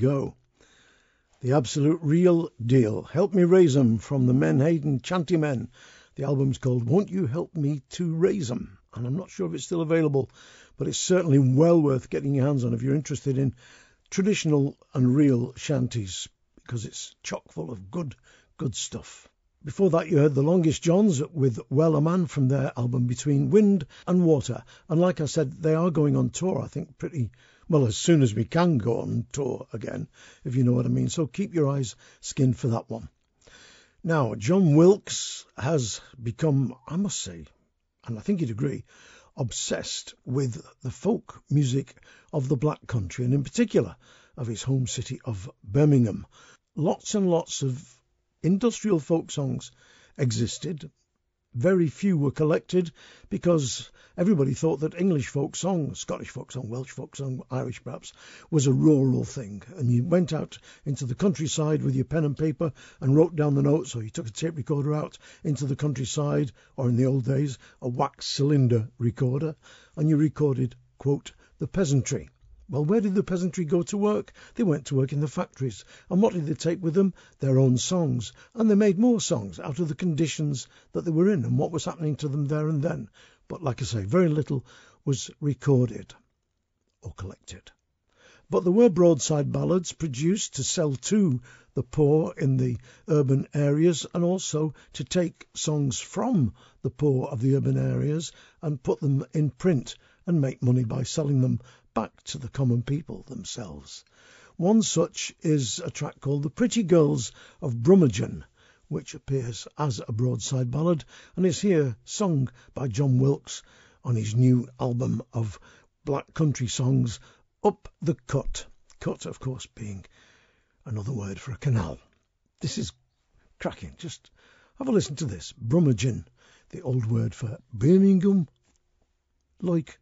Go. The absolute real deal. Help Me Raise 'em from the Menhaden Chanteymen. The album's called Won't You Help Me to Raise 'em? And I'm not sure if it's still available, but it's certainly well worth getting your hands on if you're interested in traditional and real shanties because it's chock full of good, good stuff. Before that, you heard the Longest Johns with Wellerman from their album Between Wind and Water. And like I said, they are going on tour, I think, pretty well as soon as we can go on tour again, if you know what I mean. So keep your eyes skinned for that one. Now, Jon Wilks has become, I must say, and I think you'd agree, obsessed with the folk music of the Black Country, and in particular of his home city of Birmingham. Lots and lots of industrial folk songs existed very few were collected because everybody thought that English folk song, Scottish folk song, Welsh folk song, Irish perhaps, was a rural thing. And you went out into the countryside with your pen and paper and wrote down the notes, or you took a tape recorder out into the countryside, or in the old days, a wax cylinder recorder, and you recorded, quote, the peasantry. Well, where did the peasantry go to work? They went to work in the factories. And what did they take with them? Their own songs. And they made more songs out of the conditions that they were in and what was happening to them there and then. But like I say, very little was recorded or collected. But there were broadside ballads produced to sell to the poor in the urban areas and also to take songs from the poor of the urban areas and put them in print and make money by selling them back to the common people themselves. One such is a track called The Pretty Girls of Brummagem, which appears as a broadside ballad and is here sung by Jon Wilks on his new album of black country songs, Up the Cut. Cut, of course, being another word for a canal. This is cracking. Just have a listen to this. Brummagem, the old word for Birmingham, like.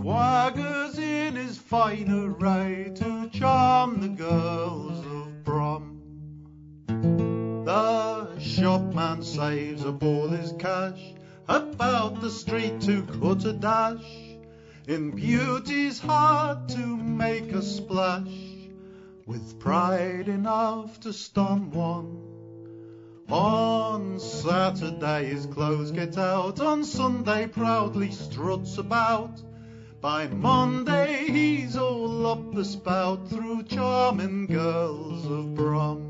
Swaggers in his fine array to charm the girls of Brum. The shopman saves up all his cash about the street to cut a dash. In beauty's hard to make a splash, with pride enough to stun one. On Saturday his clothes get out, on Sunday proudly struts about. By Monday he's all up the spout through charming girls of Brum.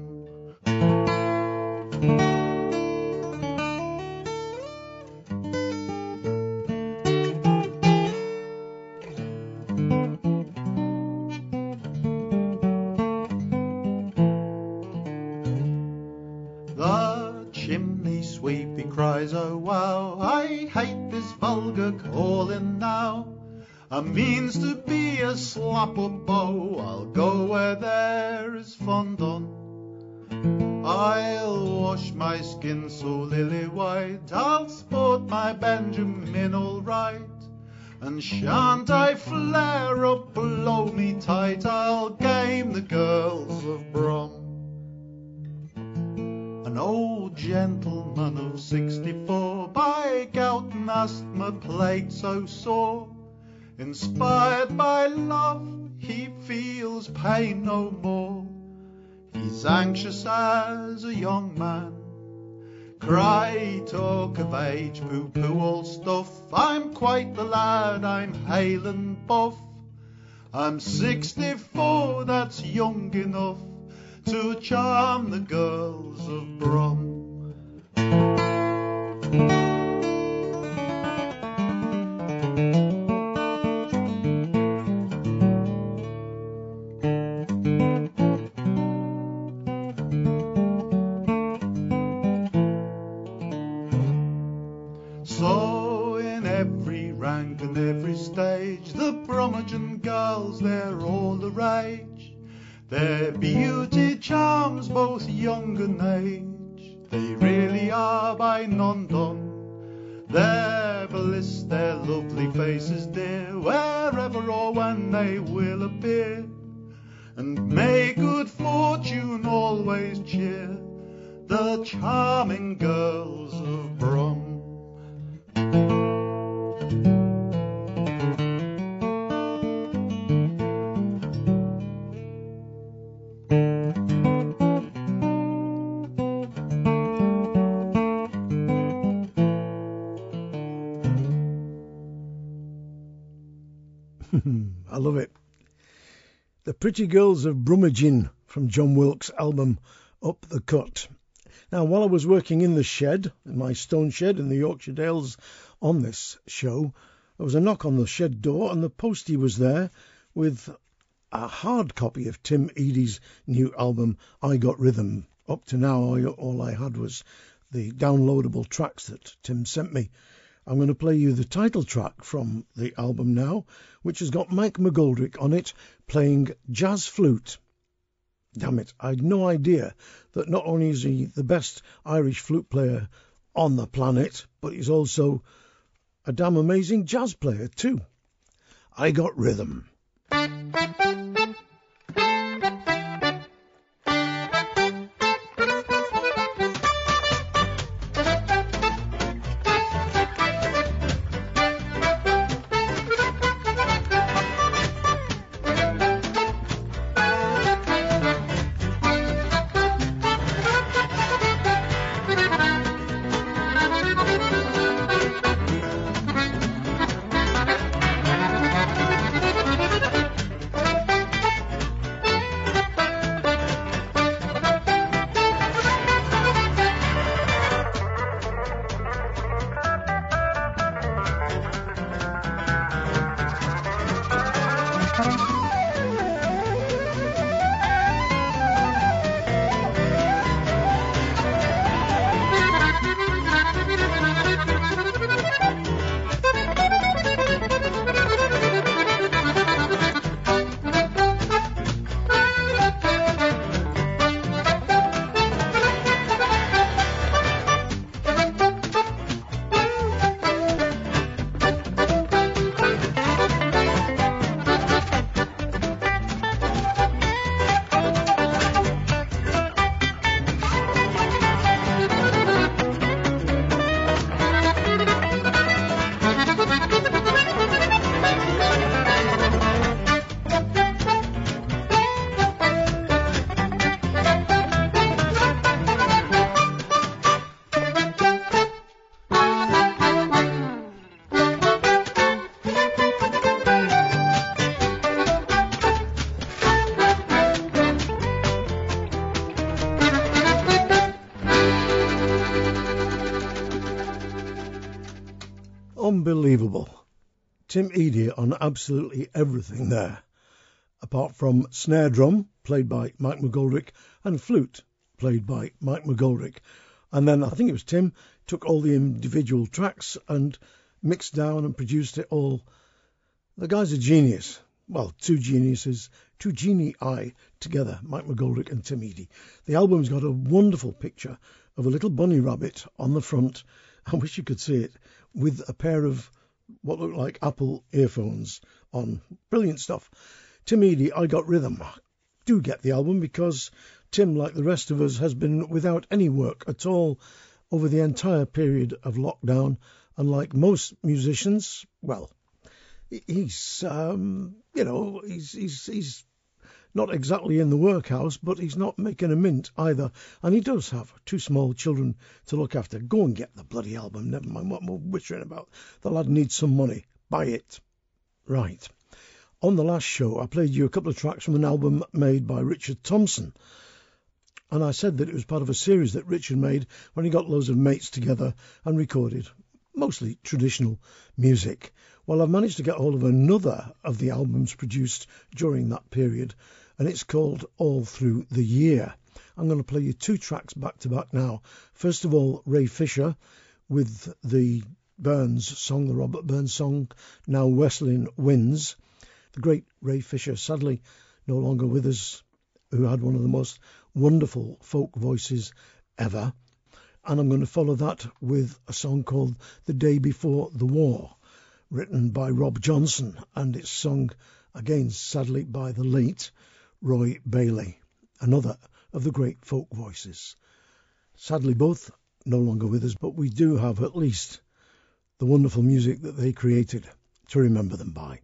A means to be a slap up bow, I'll go where there is fun done. I'll wash my skin so lily white, I'll sport my Benjamin all right. And shan't I flare up below me tight, I'll game the girls of Brum. An old gentleman of sixty-four, by gout and asthma plagued so sore, inspired by love, he feels pain no more. He's anxious as a young man. Cry, talk of age, pooh-pooh all stuff. I'm quite the lad, I'm hale and buff. I'm sixty-four, that's young enough to charm the girls of Brum. Faces dear, wherever or when they will appear. And may good fortune always cheer the charming girls of Brum. Love it. The Pretty Girls of Brummagem from Jon Wilks' album Up the Cut. Now, while I was working in the shed, in my stone shed in the Yorkshire Dales on this show, there was a knock on the shed door and the postie was there with a hard copy of Tim Edey's new album, I Got Rhythm. Up to now, all I had was the downloadable tracks that Tim sent me. I'm going to play you the title track from the album now, which has got Mike McGoldrick on it playing jazz flute. Damn it, I had no idea that not only is he the best Irish flute player on the planet, but he's also a damn amazing jazz player too. I got rhythm. Tim Edey on absolutely everything there, apart from snare drum, played by Mike McGoldrick, and flute, played by Mike McGoldrick. And then I think it was Tim took all the individual tracks and mixed down and produced it all. The guy's a genius. Well, two geniuses, two genii together, Mike McGoldrick and Tim Edey. The album's got a wonderful picture of a little bunny rabbit on the front. I wish you could see it with a pair of what looked like Apple earphones on. Brilliant stuff. Tim Edey, I Got Rhythm. Do get the album because Tim, like the rest of us, has been without any work at all over the entire period of lockdown. And like most musicians, well, he's, um, you know, he's, he's, he's not exactly in the workhouse, but he's not making a mint either. And he does have two small children to look after. Go and get the bloody album. Never mind what we're whittering about. The lad needs some money. Buy it. Right. On the last show, I played you a couple of tracks from an album made by Richard Thompson. And I said that it was part of a series that Richard made when he got loads of mates together and recorded mostly traditional music. Well, I've managed to get hold of another of the albums produced during that period, and it's called All Through the Year. I'm going to play you two tracks back to back now. First of all, Ray Fisher with the Burns song, the Robert Burns song, Now Westlin Winds. The great Ray Fisher, sadly no longer with us, who had one of the most wonderful folk voices ever. And I'm going to follow that with a song called The Day Before the War, written by Rob Johnson, and it's sung again, sadly, by the late Roy Bailey, another of the great folk voices. Sadly, both no longer with us, but we do have at least the wonderful music that they created to remember them by.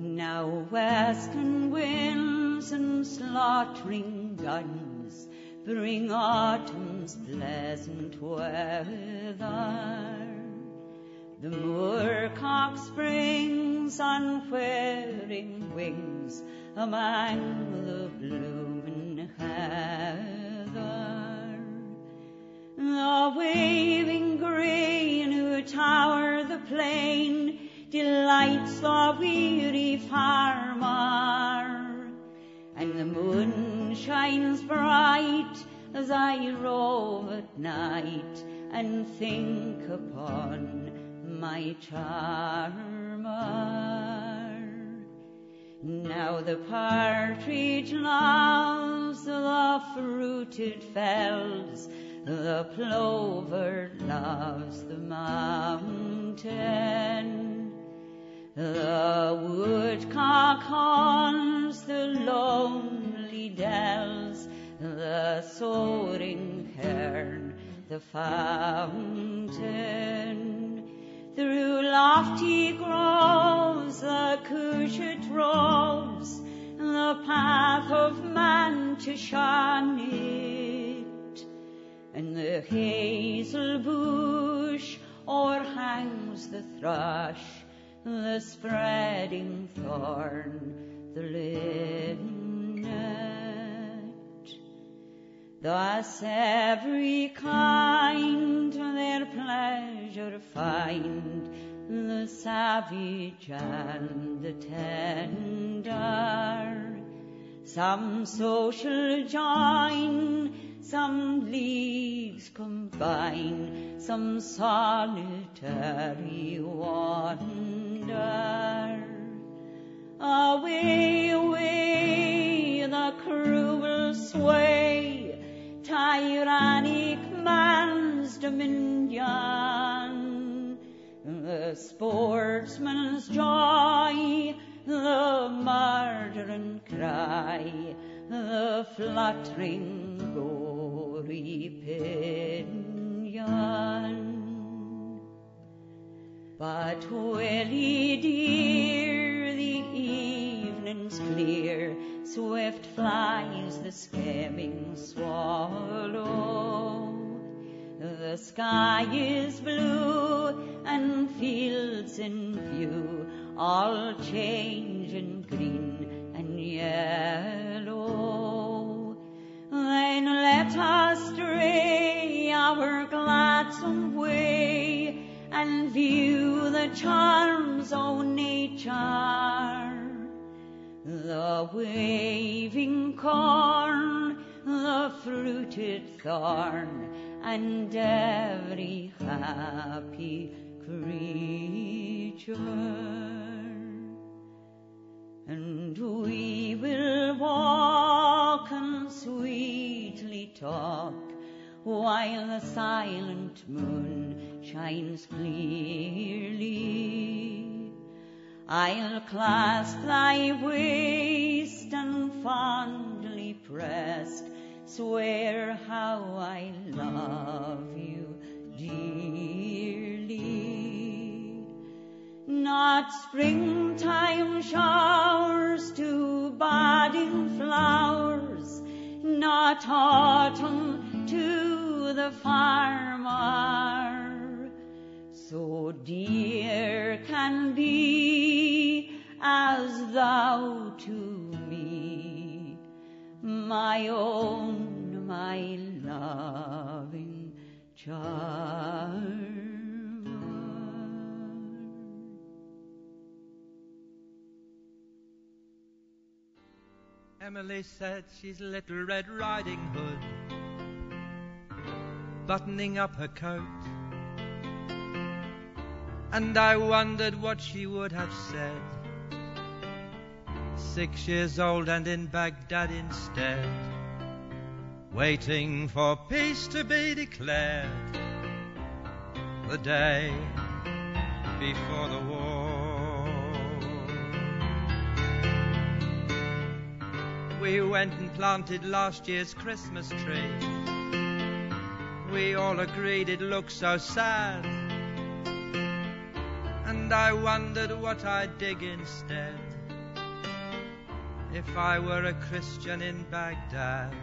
Now western winds and slaughtering guns bring autumn's pleasant weather. The moorcock springs on whirring wings among the blooming heather. The waving green who tower the plain delights the weary farmer, and the moon shines bright as I rove at night and think upon my charmer. Now the partridge loves the fruited fells, the plover loves the mountain. The woodcock haunts the lonely the soaring kern, the fountain. Through lofty groves the cushat roves, the path of man to shun it, and the hazel bush o'erhangs the thrush, the spreading thorn, the linnet. Thus every kind their pleasure find, the savage and the tender. Some social join, some leagues combine, some solitary wander. Away, away, the cruel sway, tyrannic man's dominion, the sportsman's joy, the murdering cry, the fluttering gory pinion. But Willie dear, the evening's clear, swift flies the skimming swallow. The sky is blue and fields in view, all change in green and yellow. Then let us stray our gladsome way and view the charms of nature. The waving corn, the fruited thorn, and every happy creature. And we will walk and sweetly talk while the silent moon shines clearly. I'll clasp thy waist and fondly pressed swear how I love you dearly. Not springtime showers to budding flowers, not autumn to the farmer. So dear can be as thou to me, my own, my loving charmer. Emily said she's Little Red Riding Hood, buttoning up her coat And I wondered what she would have said. Six years old and in Baghdad instead, waiting for peace to be declared. The day before the war. We went and planted last year's Christmas tree. We all agreed it looked so sad. And I wondered what I'd dig instead if I were a Christian in Baghdad,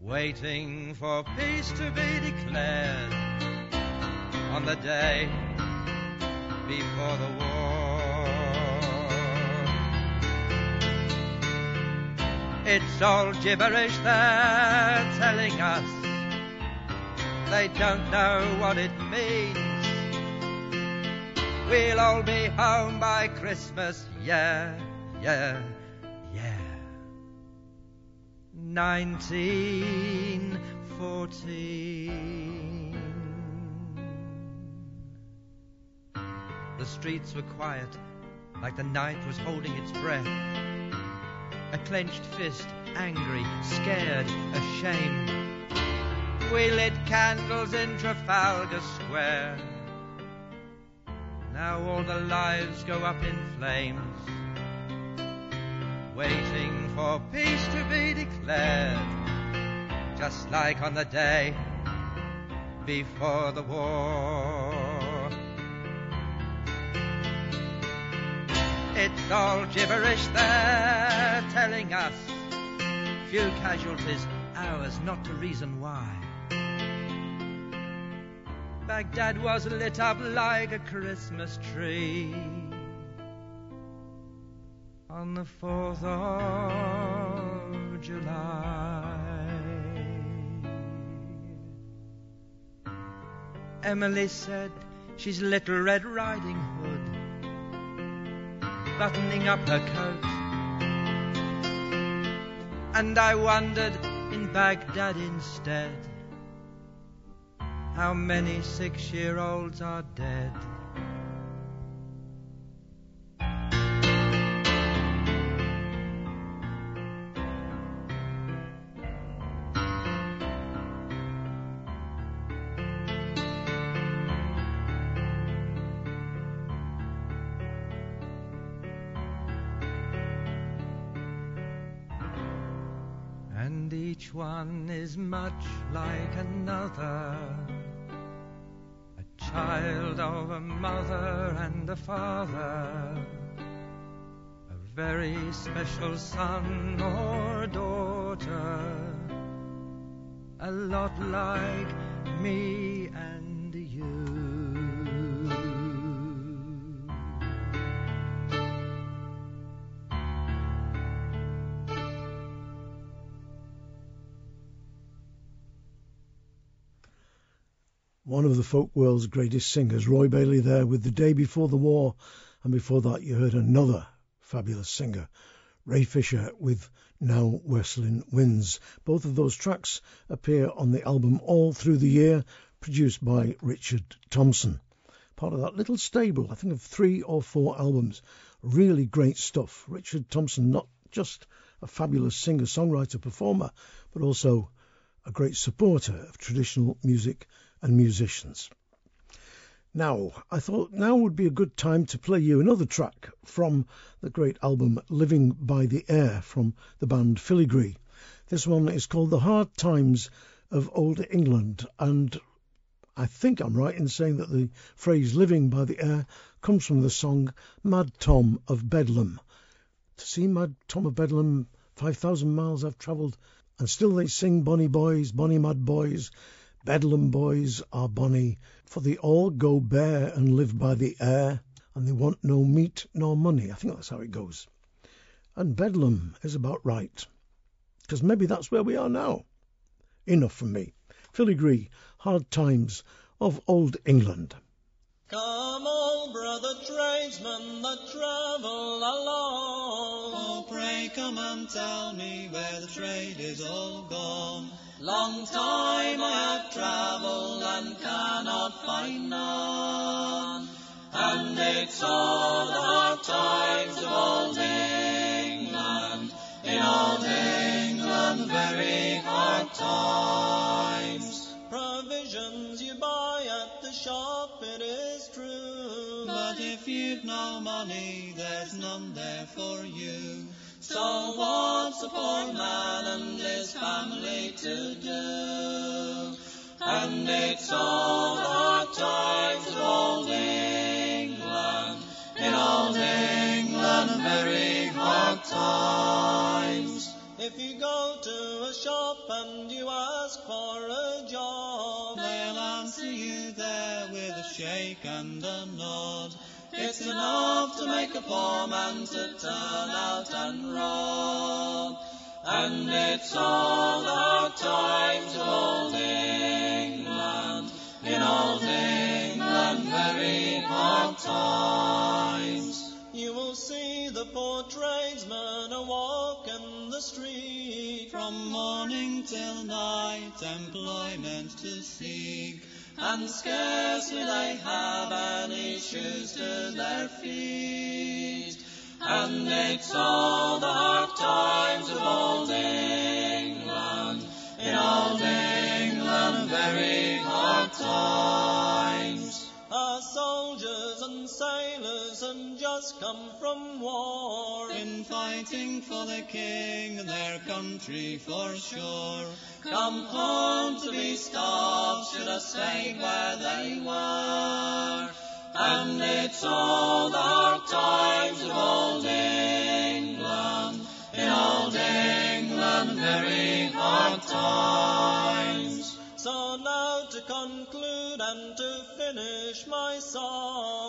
waiting for peace to be declared on the day before the war. It's all gibberish they're telling us. They don't know what it means. We'll all be home by Christmas, yeah, yeah, yeah. 1914. The streets were quiet, like the night was holding its breath. A clenched fist, angry, scared, ashamed. We lit candles in Trafalgar Square. Now all the lives go up in flames, waiting for peace to be declared, just like on the day before the war. It's all gibberish they're telling us. Few casualties, ours not to reason why. Baghdad was lit up like a Christmas tree on the 4th of July. Emily said she's Little Red Riding Hood, buttoning up her coat. And I wandered in Baghdad instead how many six year olds are dead. And each one is much like another child of a mother and a father, a very special son or daughter, a lot like me One of the folk world's greatest singers, Roy Bailey, there with The Day Before the War. And before that, you heard another fabulous singer, Ray Fisher, with Now Westlin Winds. Both of those tracks appear on the album All Through the Year, produced by Richard Thompson. Part of that little stable, I think of three or four albums. Really great stuff. Richard Thompson, not just a fabulous singer, songwriter, performer, but also a great supporter of traditional music and musicians. Now, I thought now would be a good time to play you another track from the great album Living by the Air from the band Filigree. This one is called The Hard Times of Old England, and I think I'm right in saying that the phrase living by the air comes from the song Mad Tom of Bedlam. To see Mad Tom of Bedlam, 5,000 miles I've travelled, and still they sing Bonny Boys, Bonny Mad Boys, Bedlam boys are bonny, for they all go bare and live by the air, and they want no meat nor money. I think that's how it goes. And Bedlam is about right, because maybe that's where we are now. Enough from me. Filigree, Hard Times of Old England. Come, all brother tradesmen that travel come and tell me where the trade is all gone. Long time I have travelled and cannot find none. And it's all the hard times of old England, in old England, very hard times. Provisions you buy at the shop, it is true. But if you've no money, there's none there for you. So what's a poor man and his family to do? And it's all the hard times of old England, in old England, very hard times. If you go to a shop and you ask for a job, and a nod. It's enough to make a poor man to turn out and rob. And it's all hard times of old England, in old England, very hard times. you will see the poor tradesmen a walk in the street. From morning till night, employment to seek, and scarcely they have any shoes to their feet. And it's all the hard times of old England, in old England, very hard times. Our soldiers and sailors just come from war. In fighting for the king and their country for sure. Come home to be starved, should have stayed where they were. And it's all the hard times of old England, in old England, very hard times. So now to conclude and to finish my song,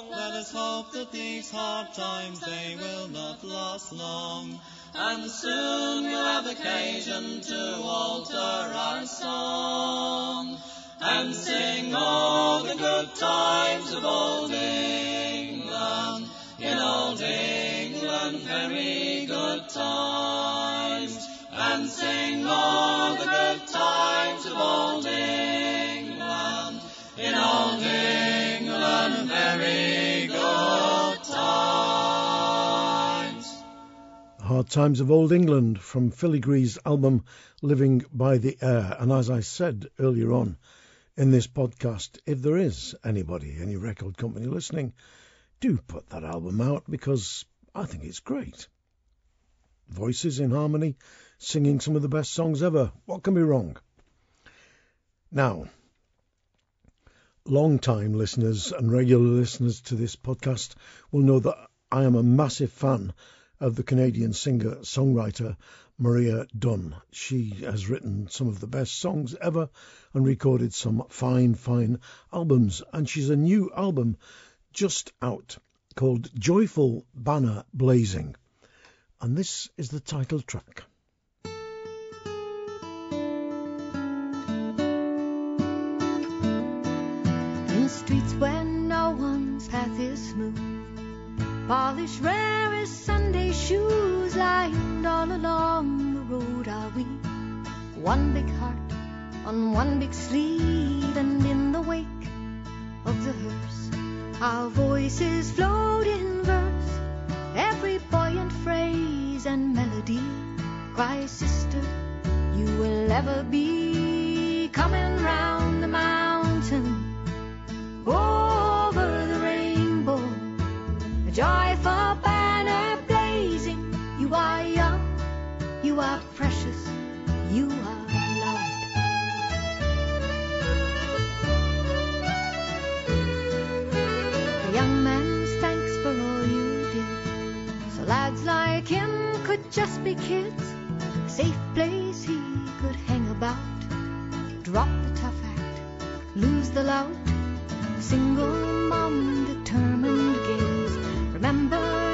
us hope that these hard times they will not last long, and soon we'll have occasion to alter our song, and sing all the good times of old England, in old England, very good times, and sing all the good times of old England, Hard Times of Old England from Filigree's album Living by the Air. And as I said earlier on in this podcast, if there is anybody, any record company listening, do put that album out because I think it's great. Voices in harmony, singing some of the best songs ever. What can be wrong? Now, long time listeners and regular listeners to this podcast will know that I am a massive fan of the Canadian singer songwriter Maria Dunn. She has written some of the best songs ever and recorded some fine, fine albums. And she's a new album just out called Joyful Banner Blazing. And this is the title track. Polished rare as Sunday shoes, lined all along the road are we. One big heart on one big sleeve, and in the wake of the hearse, our voices float in verse. Every buoyant phrase and melody cries, Sister, you will ever be coming round the mountain over you are loved. A young man's thanks for all you did. So lads like him could just be kids, a safe place he could hang about. Drop the tough act, lose the lout. Single mom, determined gaze, remembers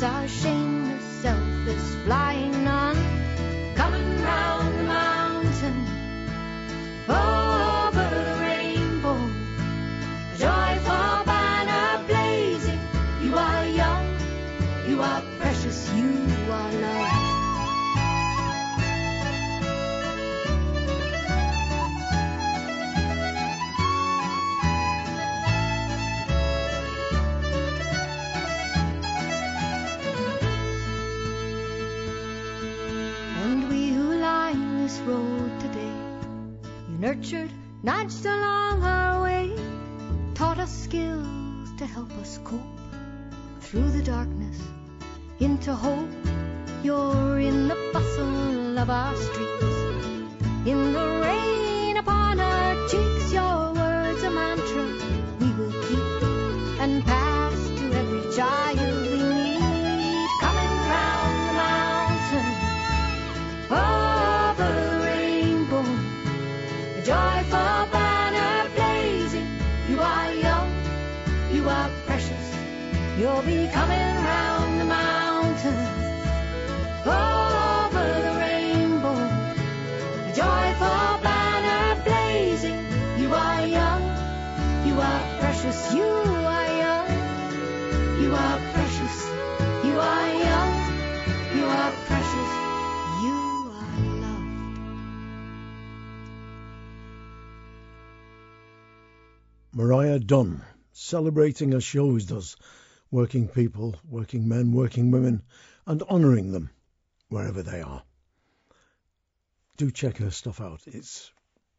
funds, our into hope. Maria Dunn, celebrating as she always does working people, working men, working women, and honouring them wherever they are. Do check her stuff out. It's,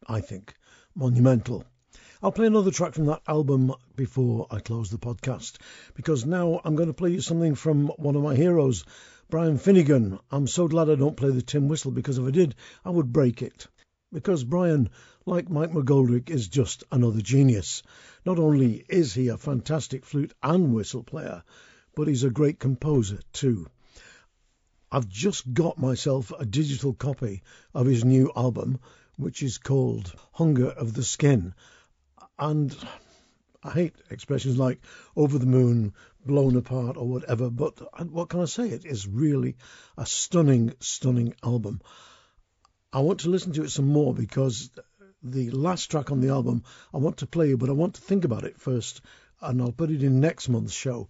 I think, monumental. I'll play another track from that album before I close the podcast because now I'm going to play you something from one of my heroes, Brian Finnegan. I'm so glad I don't play the tin whistle because if I did, I would break it. Because Brian, like Mike McGoldrick, is just another genius. Not only is he a fantastic flute and whistle player, but he's a great composer too. I've just got myself a digital copy of his new album, which is called Hunger of the Skin. And I hate expressions like over the moon, blown apart, or whatever, but what can I say? It is really a stunning, stunning album. I want to listen to it some more because the last track on the album I want to play, but I want to think about it first, and I'll put it in next month's show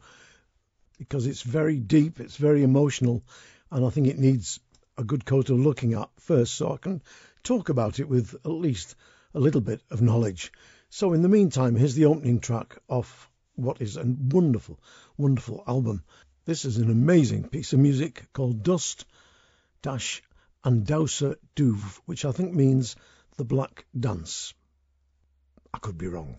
because it's very deep, it's very emotional, and I think it needs a good coat of looking at first so I can talk about it with at least a little bit of knowledge. So, in the meantime, here's the opening track of what is a wonderful, wonderful album. This is an amazing piece of music called Dust Dash and Douser Duve, which I think means the Black Dance. I could be wrong.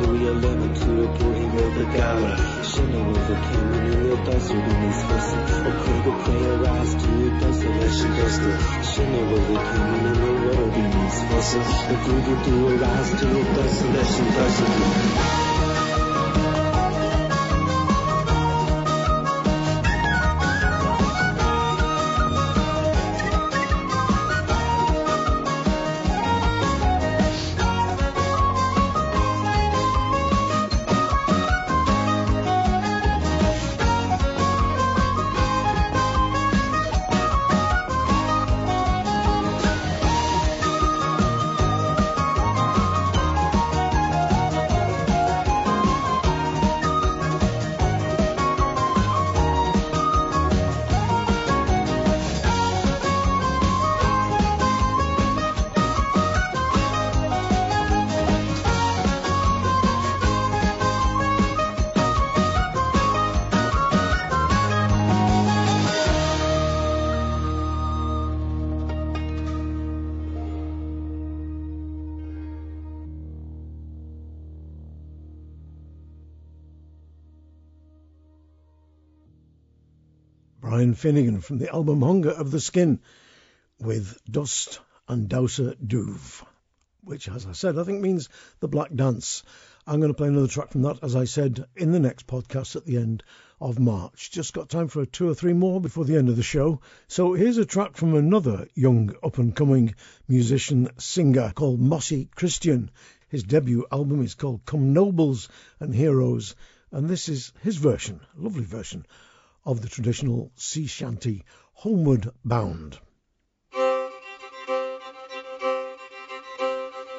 nuí a lena tú a buhí mé a gala sinna bhfuil a céú doisú go níos fusa ó chu go lé arás tú doise leis an dosta sinna bhfuil a céú ruir bí níos fusa a gúgur dú arás tú doise leis an doisa. Finnegan from the album Hunger of the Skin with Dust and Douser Duve, which, as I said, I think means the Black Dance. I'm going to play another track from that, as I said, in the next podcast at the end of March. Just got time for two or three more before the end of the show. So here's a track from another young up and coming musician singer called Mossy Christian. His debut album is called Come Nobles and Heroes, and this is his version, lovely version of the traditional sea shanty Homeward Bound.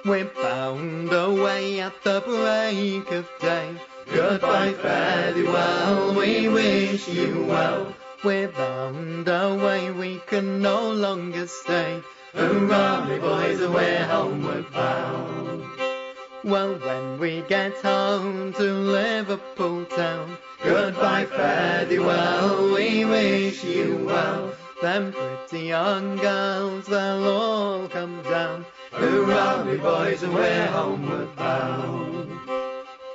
We're bound away at the break of day. Goodbye, fare well, we wish you well. We're bound away, we can no longer stay. Hurrah, me boys, we're homeward bound. Well, when we get home to Liverpool town, goodbye, fare well, we wish you well. Them pretty young girls, they'll all come down. Hurrah, me boys, and we're homeward bound.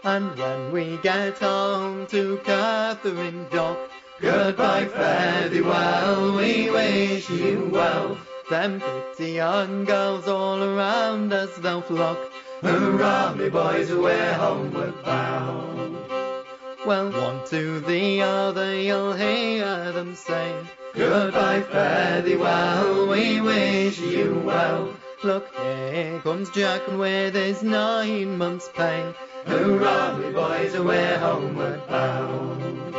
And when we get home to Catherine Dock, goodbye, fare well, we wish you well. Them pretty young girls all around us they'll flock. Hurrah, me boys, we're homeward bound. Well, one to the other you'll hear them say, Goodbye, fare thee well, we wish you well. Look, here comes Jack and with his nine months' pay. Hurrah, me boys, we're homeward bound.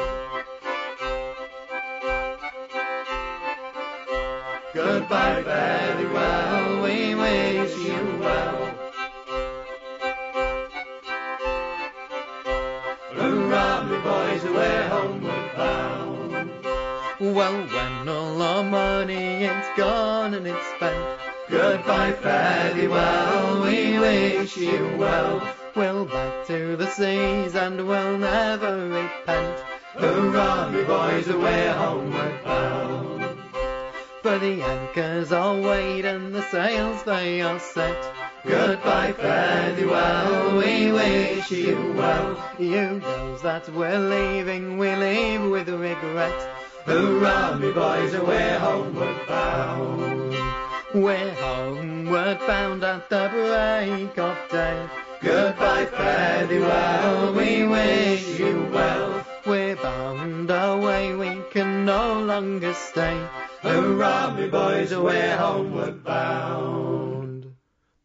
Goodbye, fare thee well, we wish you well. Me boys, we're homeward bound. Well, when all our money is gone and it's spent, goodbye, fare well, we wish you well. We'll back to the seas and we'll never repent. Hurrah, me boys, we're homeward bound. For the anchors are weighed and the sails they are set. Goodbye, fare well, we wish you well. You knows that we're leaving, we leave with regret. Hurrah, me boys, we're homeward bound. We're homeward bound at the break of day. Goodbye, fare thee well, we wish you well. We're bound away, we can no longer stay. Hurrah, me boys, we're homeward bound.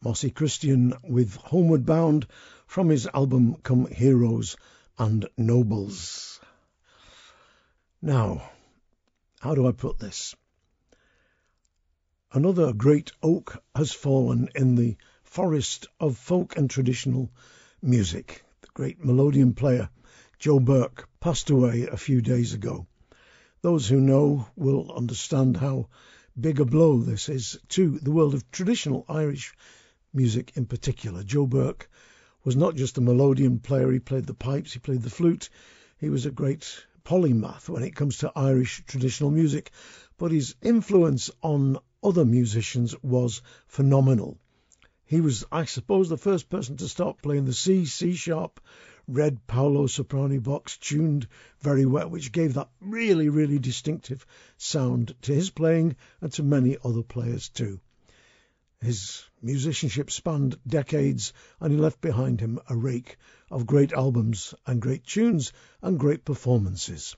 Mossy Christian with Homeward Bound from his album Come Heroes and Nobles. Now, how do I put this? Another great oak has fallen in the forest of folk and traditional music. The great melodeon player Joe Burke passed away a few days ago. Those who know will understand how big a blow this is to the world of traditional Irish music in particular. Joe Burke was not just a melodeon player, he played the pipes, he played the flute, he was a great polymath when it comes to Irish traditional music, but his influence on other musicians was phenomenal. He was, I suppose, the first person to start playing the C, C sharp, red Paolo Soprani box tuned very well, which gave that really, really distinctive sound to his playing and to many other players too. His musicianship spanned decades and he left behind him a rake of great albums and great tunes and great performances.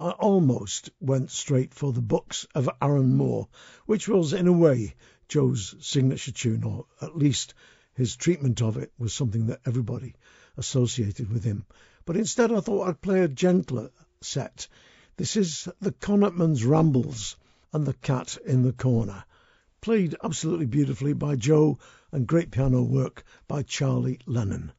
I almost went straight for the Bucks of Oranmore, which was in a way Joe's signature tune, or at least his treatment of it was something that everybody associated with him. But instead I thought I'd play a gentler set. This is the Connachtman's Rambles and the Cat in the Corner, played absolutely beautifully by Joe and great piano work by Charlie Lennon.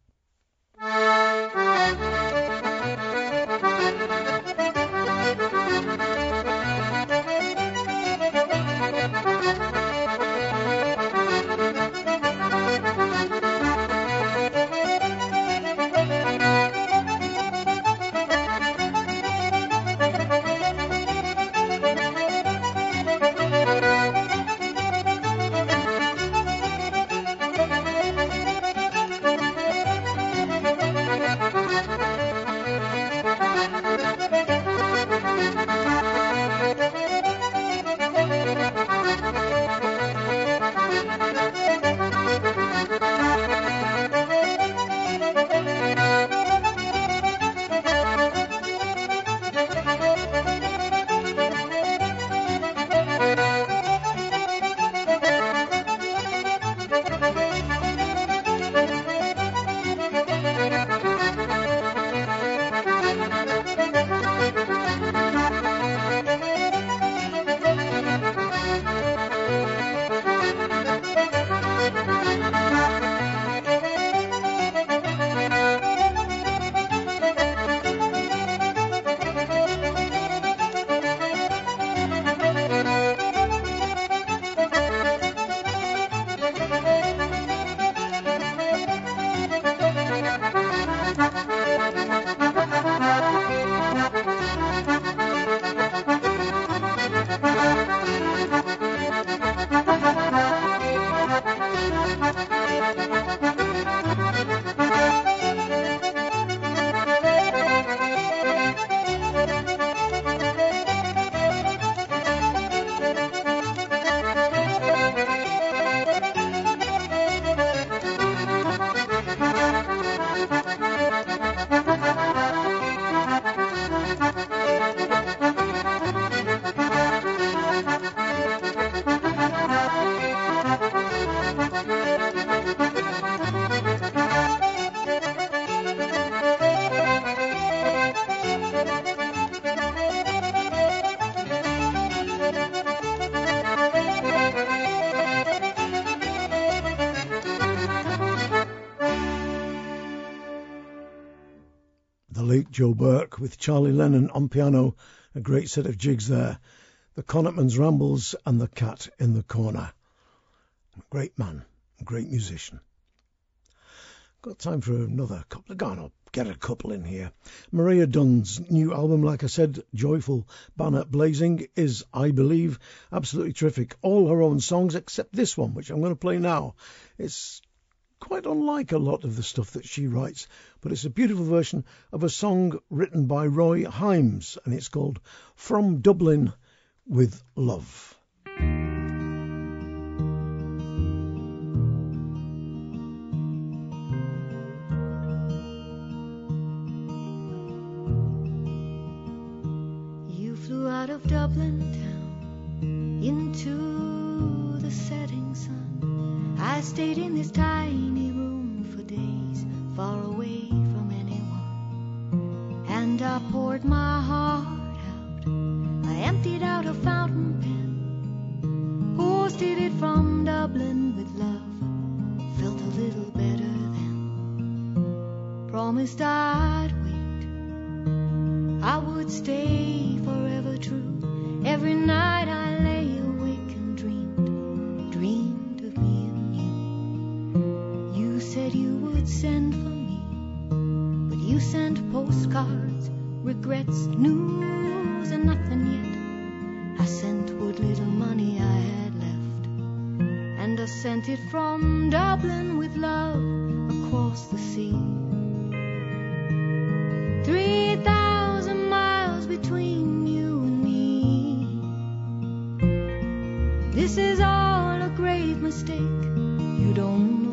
Joe Burke with Charlie Lennon on piano, a great set of jigs there. The Connachtman's Rambles and the Cat in the Corner. Great man, great musician. Got time for another couple. Go on, I'll get a couple in here. Maria Dunn's new album, like I said, Joyful Banner Blazing, is, I believe, absolutely terrific. All her own songs except this one, which I'm going to play now. It's quite unlike a lot of the stuff that she writes, but it's a beautiful version of a song written by Roy Himes, and it's called From Dublin with Love. You flew out of Dublin town into the setting sun. I stayed in this tiny far away from anyone. And I poured my heart out, I emptied out a fountain pen, posted it from Dublin with love, felt a little better then. Promised I'd wait, I would stay forever true. Every night I lay awake. Send for me, but you sent postcards, regrets, news, and nothing yet. I sent what little money I had left, and I sent it from Dublin with love across the sea. Three thousand miles between you and me. This is all a grave mistake. You don't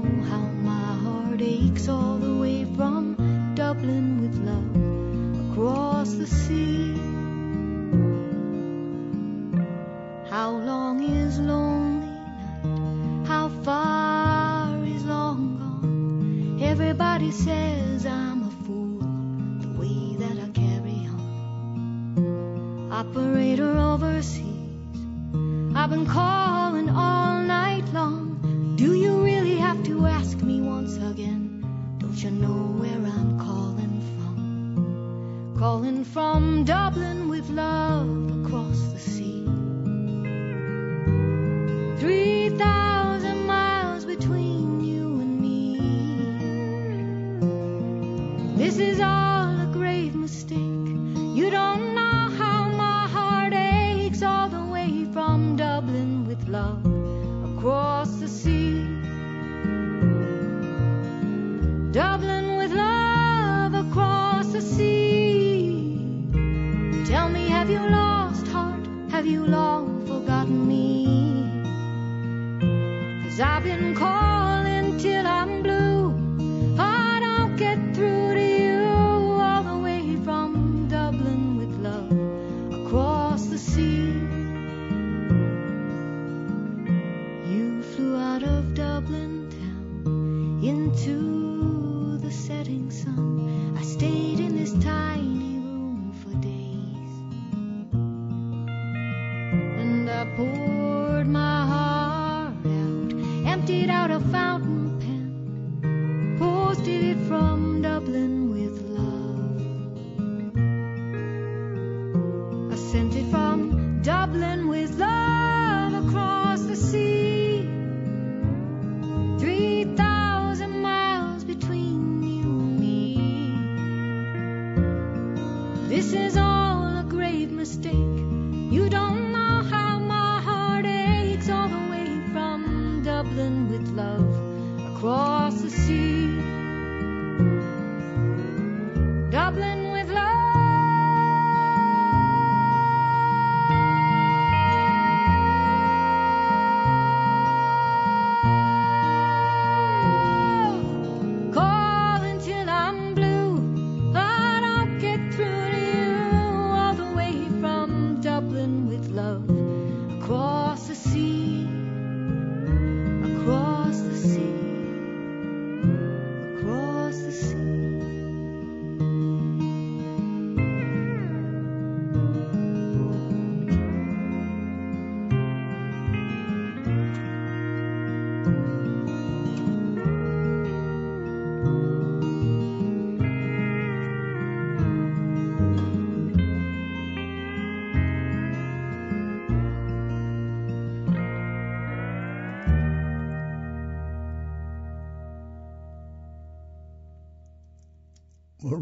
heart aches all the way from Dublin with love across the sea. How long is lonely night? How far is long gone? Everybody says I'm a fool the way that I carry on. Operator overseas, I've been calling all night long. Do you really have to ask me once again? Don't you know where I'm calling from? Calling from Dublin with love across the sea.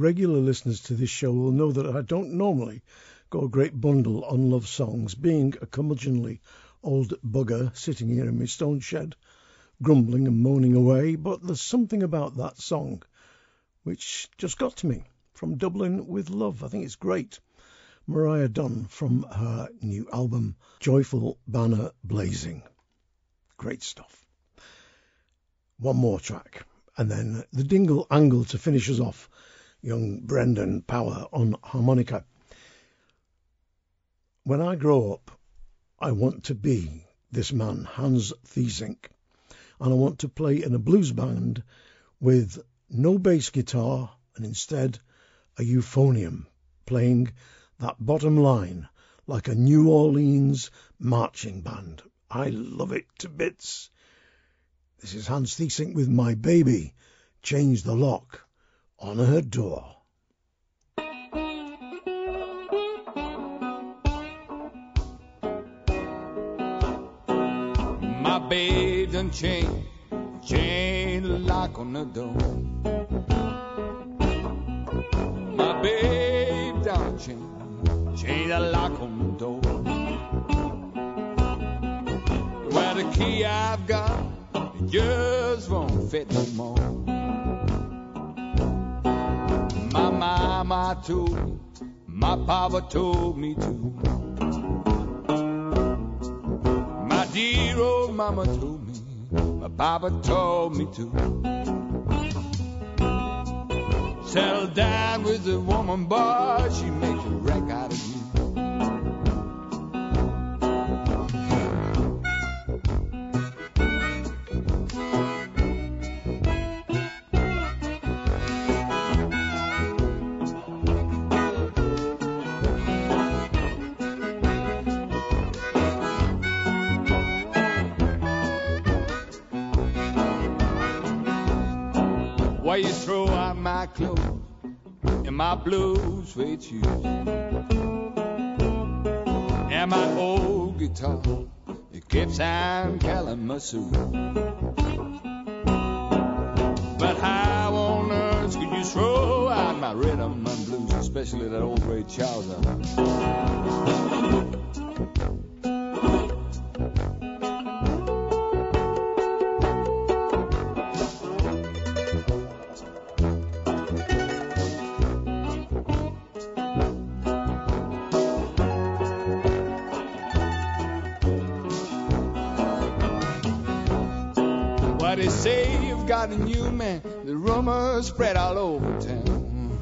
Regular listeners to this show will know that I don't normally go a great bundle on love songs, being a curmudgeonly old bugger sitting here in my stone shed, grumbling and moaning away, but there's something about that song which just got to me from Dublin with Love. I think it's great. Maria Dunn from her new album, Joyful Banner Blazing. Great stuff. One more track, and then the Dingle Angle to finish us off. Young Brendan Power on harmonica. When I grow up, I want to be this man, Hans Theessink, and I want to play in a blues band with no bass guitar and instead a euphonium playing that bottom line like a New Orleans marching band. I love it to bits. This is Hans Theessink with My Baby. Change the lock on her door. My babe done chain, chain the lock on the door. My babe done chain, chain the lock on the door. Well, the key I've got, just won't fit no more. Mama me, my papa told me to. My dear old mama told me, my papa told me to. Settle down with a woman, boy, she makes my blue suede shoes and my old guitar? It keeps on Kalamazoo. But how on earth could you throw out my rhythm and blues, especially that old Ray Charles? Spread all over town.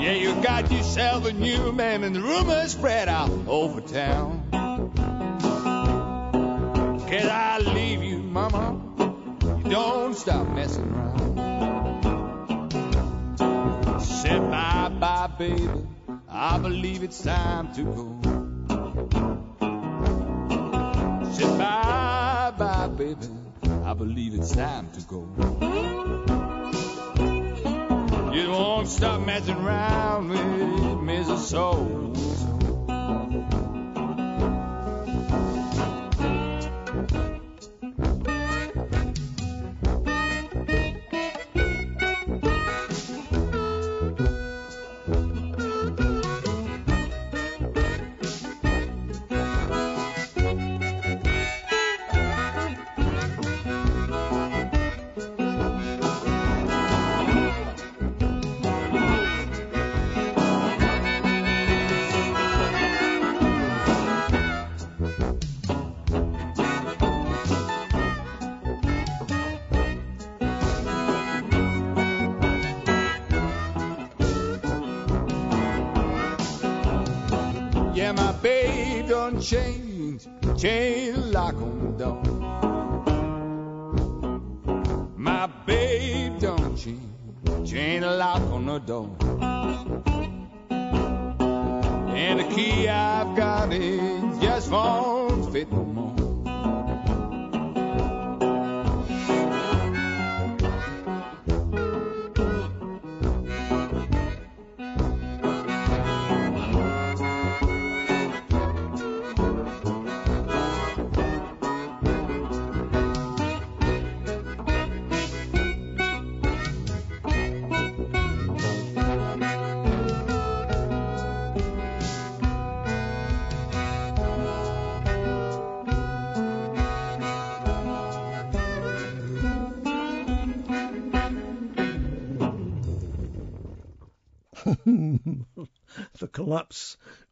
Yeah, you got yourself a new man, and the rumors spread out over town. Can I leave you, mama? You don't stop messing around. Said bye bye, baby. I believe it's time to go. Said bye bye, baby. I believe it's time to go. You won't stop messing around with Mrs. Soul. Changed the lock on the door. My babe done changed, changed the lock on the door.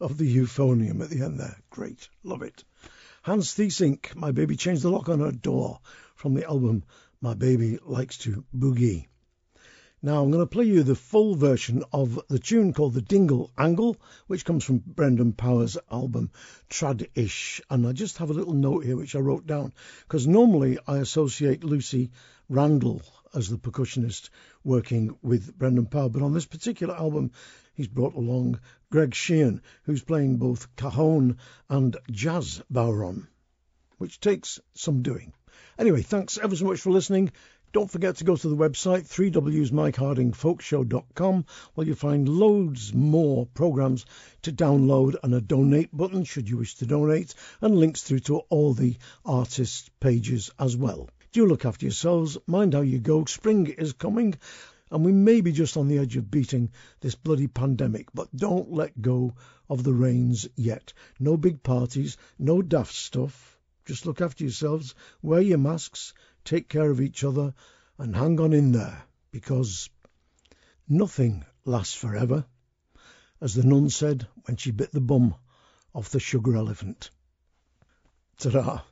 Of the euphonium at the end there. Great. Love it. Hans Theessink, My Baby Changed the Lock on Her Door from the album My Baby Likes to Boogie. Now I'm going to play you the full version of the tune called The Dingle Angle, which comes from Brendan Power's album Trad-ish. And I just have a little note here which I wrote down because normally I associate Lucy Randall as the percussionist working with Brendan Power, but on this particular album he's brought along Greg Sheehan, who's playing both cajon and jazz bodhrán, which takes some doing. Anyway, thanks ever so much for listening. Don't forget to go to the website 3wsmikehardingfolkshow.com where you'll find loads more programs to download and a donate button should you wish to donate and links through to all the artists pages as well. Do look after yourselves, mind how you go. Spring is coming and we may be just on the edge of beating this bloody pandemic, but don't let go of the reins yet. No big parties, no daft stuff. Just look after yourselves, wear your masks, take care of each other, and hang on in there, because nothing lasts forever, as the nun said when she bit the bum off the sugar elephant. Ta-ra.